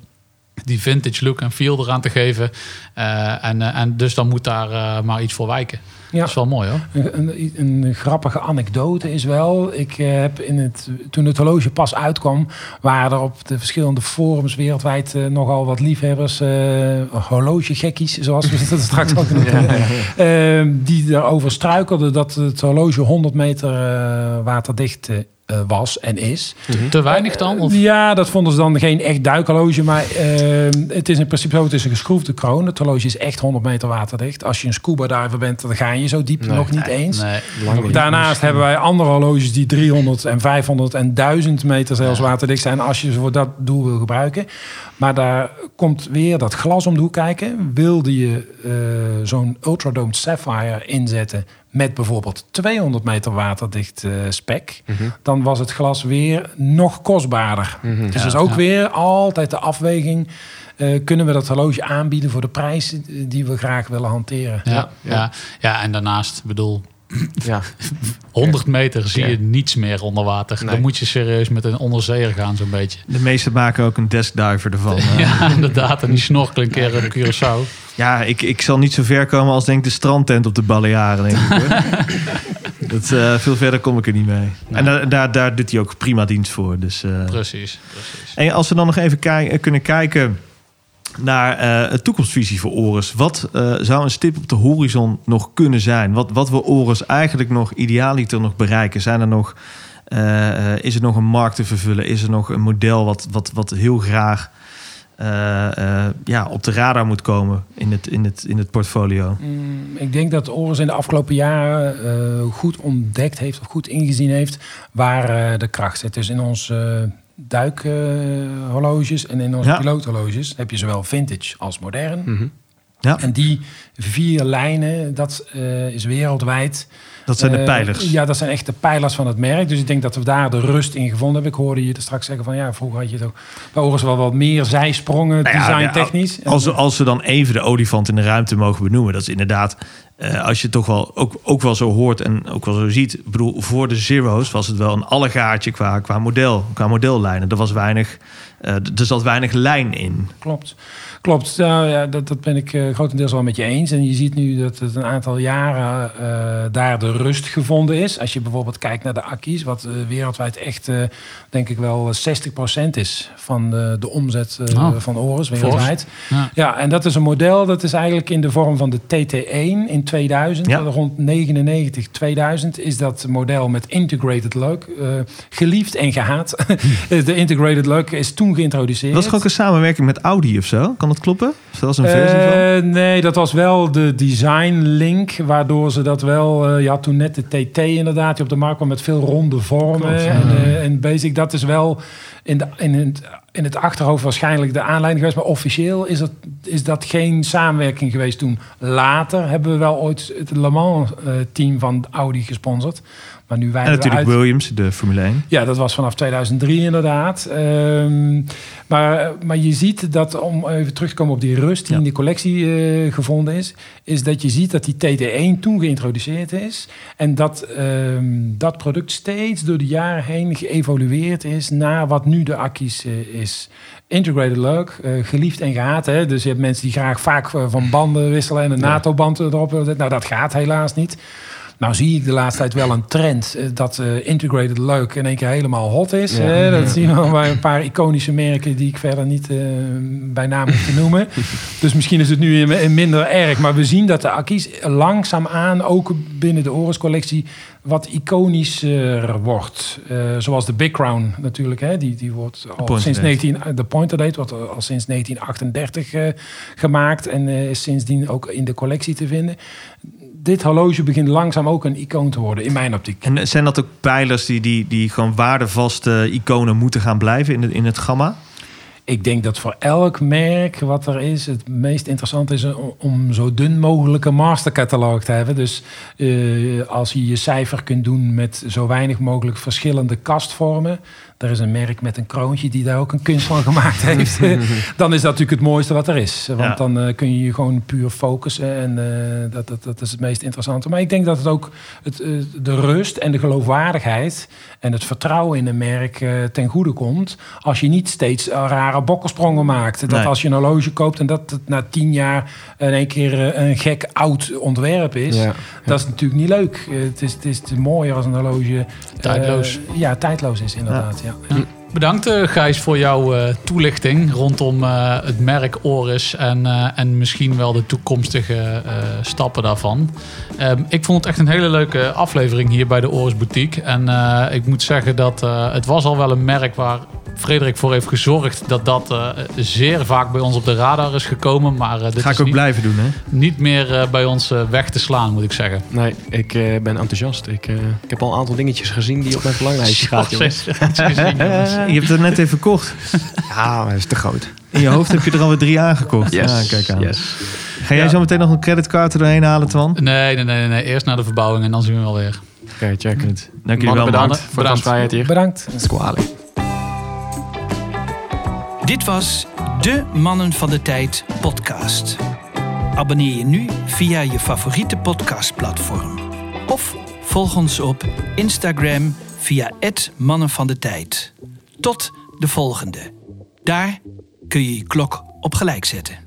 die vintage look en feel eraan te geven. Eh, en, eh, en dus dan moet daar eh, maar iets voor wijken. Ja. Dat is wel mooi hoor. Een, een, een grappige anekdote is wel, ik heb in het, toen het horloge pas uitkwam, waren er op de verschillende forums wereldwijd nogal wat liefhebbers, eh horlogegekkies, zoals we het straks ook noemen, *laughs* eh, die erover struikelden dat het horloge 100 meter eh, waterdicht eh, eh, was en is. Te weinig dan? Of? Ja, dat vonden ze dan geen echt duikhorloge. Maar eh, het is in principe zo, het is een geschroefde kroon. Het horloge is echt 100 meter waterdicht. Als je een scuba diver bent, dan ga je zo diep Nee. nog niet eens. Nee. Lang niet. Daarnaast hebben wij andere horloges die 300 en 500 en 1000 meter zelfs waterdicht zijn. Als je ze voor dat doel wil gebruiken. Maar daar komt weer dat glas om de hoek kijken. Wilde je eh, zo'n Ultradomed Sapphire inzetten met bijvoorbeeld 200 meter waterdicht eh, spec, dan was het glas weer nog kostbaarder. Dus Ja, dat is ook ja. weer altijd de afweging. eh, kunnen we dat horloge aanbieden voor de prijs die we graag willen hanteren? Ja, Ja, ja. en daarnaast, bedoel, Ja. *laughs* 100 meter zie je Ja. niets meer onder water. Nee. Dan moet je serieus met een onderzeeër gaan, zo'n beetje. De meesten maken ook een deskdiver ervan. *laughs* Eh, Ja, inderdaad. En die snorkelen een keer op Curaçao. Ja, ik, ik zal niet zo ver komen als denk ik de strandtent op de Balearen. Denk ik, hoor. *laughs* Dat, eh, veel verder kom ik er niet mee. En daar, daar, daar doet hij ook prima dienst voor. Dus, eh, Precies, precies. En als we dan nog even eh, kunnen kijken naar eh een toekomstvisie voor Oris. Wat zou een stip op de horizon nog kunnen zijn? Wat, wat wil Oris eigenlijk nog idealiter nog bereiken? Zijn er nog, is er nog een markt te vervullen? Is er nog een model wat, wat, wat heel graag ja, op de radar moet komen in het, in het, in het portfolio? Mm, ik denk dat Oris in de afgelopen jaren eh, goed ontdekt heeft of goed ingezien heeft waar eh, de kracht zit. Dus in onze duikhorloges en in onze Ja. piloothorloges heb je zowel vintage als modern. Mhm. Ja, En die vier lijnen, dat eh, is wereldwijd. dat zijn de Eh, pijlers. ja, dat zijn echt de pijlers van het merk. Dus ik denk dat we daar de rust in gevonden hebben. Ik hoorde je er straks zeggen van ja, vroeger had je toch bij Oris wel wat meer zijsprongen, Nou ja, design technisch. Als, we- als we dan even de olifant in de ruimte mogen benoemen, dat is inderdaad, eh, als je het toch wel ook, ook wel zo hoort en ook wel zo ziet. Ik bedoel, voor de Zero's was het wel een allegaartje qua, qua model, qua modellijnen. Er was weinig, er zat weinig lijn in. Klopt. Klopt, nou, ja, dat, dat ben ik eh, grotendeels wel met je eens. En je ziet nu dat het een aantal jaren eh, daar de rust gevonden is. Als je bijvoorbeeld kijkt naar de acquis, wat eh, wereldwijd echt, denk ik wel, 60% is van de, de omzet Oh, van Oris wereldwijd. Ja. Ja, en dat is een model, dat is eigenlijk in de vorm van de TT1 in 2000. Ja. Rond 99, 2000 is dat model met integrated eh, geliefd en gehaat. *laughs* de integrated lug is toen geïntroduceerd. Was er ook een samenwerking met Audi of zo? Kan dat kloppen? Of dat was een versie van? Eh, nee, dat was wel de design link, waardoor ze dat wel. eh je had toen net de TT inderdaad, die op de markt kwam met veel ronde vormen. Klopt, ja. en, eh, en basic, dat is wel in, de, in, het, in het achterhoofd waarschijnlijk de aanleiding geweest. Maar officieel is dat, is dat geen samenwerking geweest toen. Later hebben we wel ooit het Le Mans eh, team van Audi gesponsord. Maar nu wij En natuurlijk uit, Williams, de Formule 1. ja, dat was vanaf 2003 inderdaad. Ehm, maar, maar je ziet dat, om even terug te komen op die rust die Ja. in die collectie eh, gevonden is, is dat je ziet dat die TT1 toen geïntroduceerd is. En dat ehm, dat product steeds door de jaren heen geëvolueerd is naar wat nu de acquis eh, is. Integrated lug, eh, geliefd en gehaat. Hè? Dus je hebt mensen die graag vaak eh, van banden wisselen en een NATO-band erop. Nou, dat gaat helaas niet. Nou zie ik de laatste tijd wel een trend eh, dat eh, integrated leuk in één keer helemaal hot is. Ja. hè. Dat zien we bij een paar iconische merken die ik verder niet eh, bij naam hoef te noemen. *laughs* dus misschien is het nu in- in minder erg. Maar we zien dat de acquis langzaamaan ook binnen de Oris collectie wat iconischer wordt. Eh, zoals de Big Crown natuurlijk. Hè. Die, die wordt al sinds Date. 19, de Pointer Date wordt al sinds 1938 eh, gemaakt. En eh, is sindsdien ook in de collectie te vinden. Dit horloge begint langzaam ook een icoon te worden, in mijn optiek. En zijn dat ook pijlers die, die, die gewoon waardevaste iconen moeten gaan blijven in, het in het gamma? Ik denk dat voor elk merk wat er is, het meest interessant is om, zo dun mogelijk een mastercatalog te hebben. Dus eh, als je je cijfer kunt doen met zo weinig mogelijk verschillende kastvormen. Er is een merk met een kroontje die daar ook een kunst van gemaakt *laughs* heeft. dan is dat natuurlijk het mooiste wat er is. Want Ja. dan eh, kun je je gewoon puur focussen. En eh, dat, dat, dat is het meest interessante. Maar ik denk dat het ook het, eh, de rust en de geloofwaardigheid en het vertrouwen in een merk ten goede komt. Als je niet steeds rare bokkensprongen maakt. Dat Nee. als je een horloge koopt en dat het na tien jaar in één keer een gek oud ontwerp is. Ja. Dat is natuurlijk niet leuk. Het, is, het is mooier als een horloge... Tijdloos. ja, tijdloos is inderdaad. Ja. Ja. Bedankt eh, Gijs voor jouw eh, toelichting rondom eh, het merk Oris en, eh, en misschien wel de toekomstige eh, stappen daarvan. Ehm, ik vond het echt een hele leuke aflevering hier bij de Oris Boutique. En eh, ik moet zeggen dat eh, het was al wel een merk waar Frederik voor heeft gezorgd dat dat eh, zeer vaak bij ons op de radar is gekomen. Maar eh, dit Ga is ik ook niet, blijven doen, hè? niet meer eh, bij ons eh, weg te slaan, moet ik zeggen. Nee, ik eh, ben enthousiast. Ik, eh, ik heb al een aantal dingetjes gezien die op mijn verlanglijstje gaat, jongens. Je hebt het net even verkocht. Ja, maar dat is te groot. In je hoofd heb je er alweer drie aangekocht. Yes, Ja, kijk aan. yes. Ga jij Ja. zo meteen nog een creditcard er doorheen halen, Twan? Nee, nee, nee, nee. Eerst naar de verbouwing en dan zien we wel weer. Oké, check. Goed. Dank jullie Mannen, wel, bedankt man. voor de Bedankt. gastvrijheid hier. Bedankt. Dat is kwalijk. Dit was de Mannen van de Tijd podcast. Abonneer je nu via je favoriete podcastplatform. Of volg ons op Instagram via het Mannen van de Tijd. Tot de volgende. Daar kun je je klok op gelijk zetten.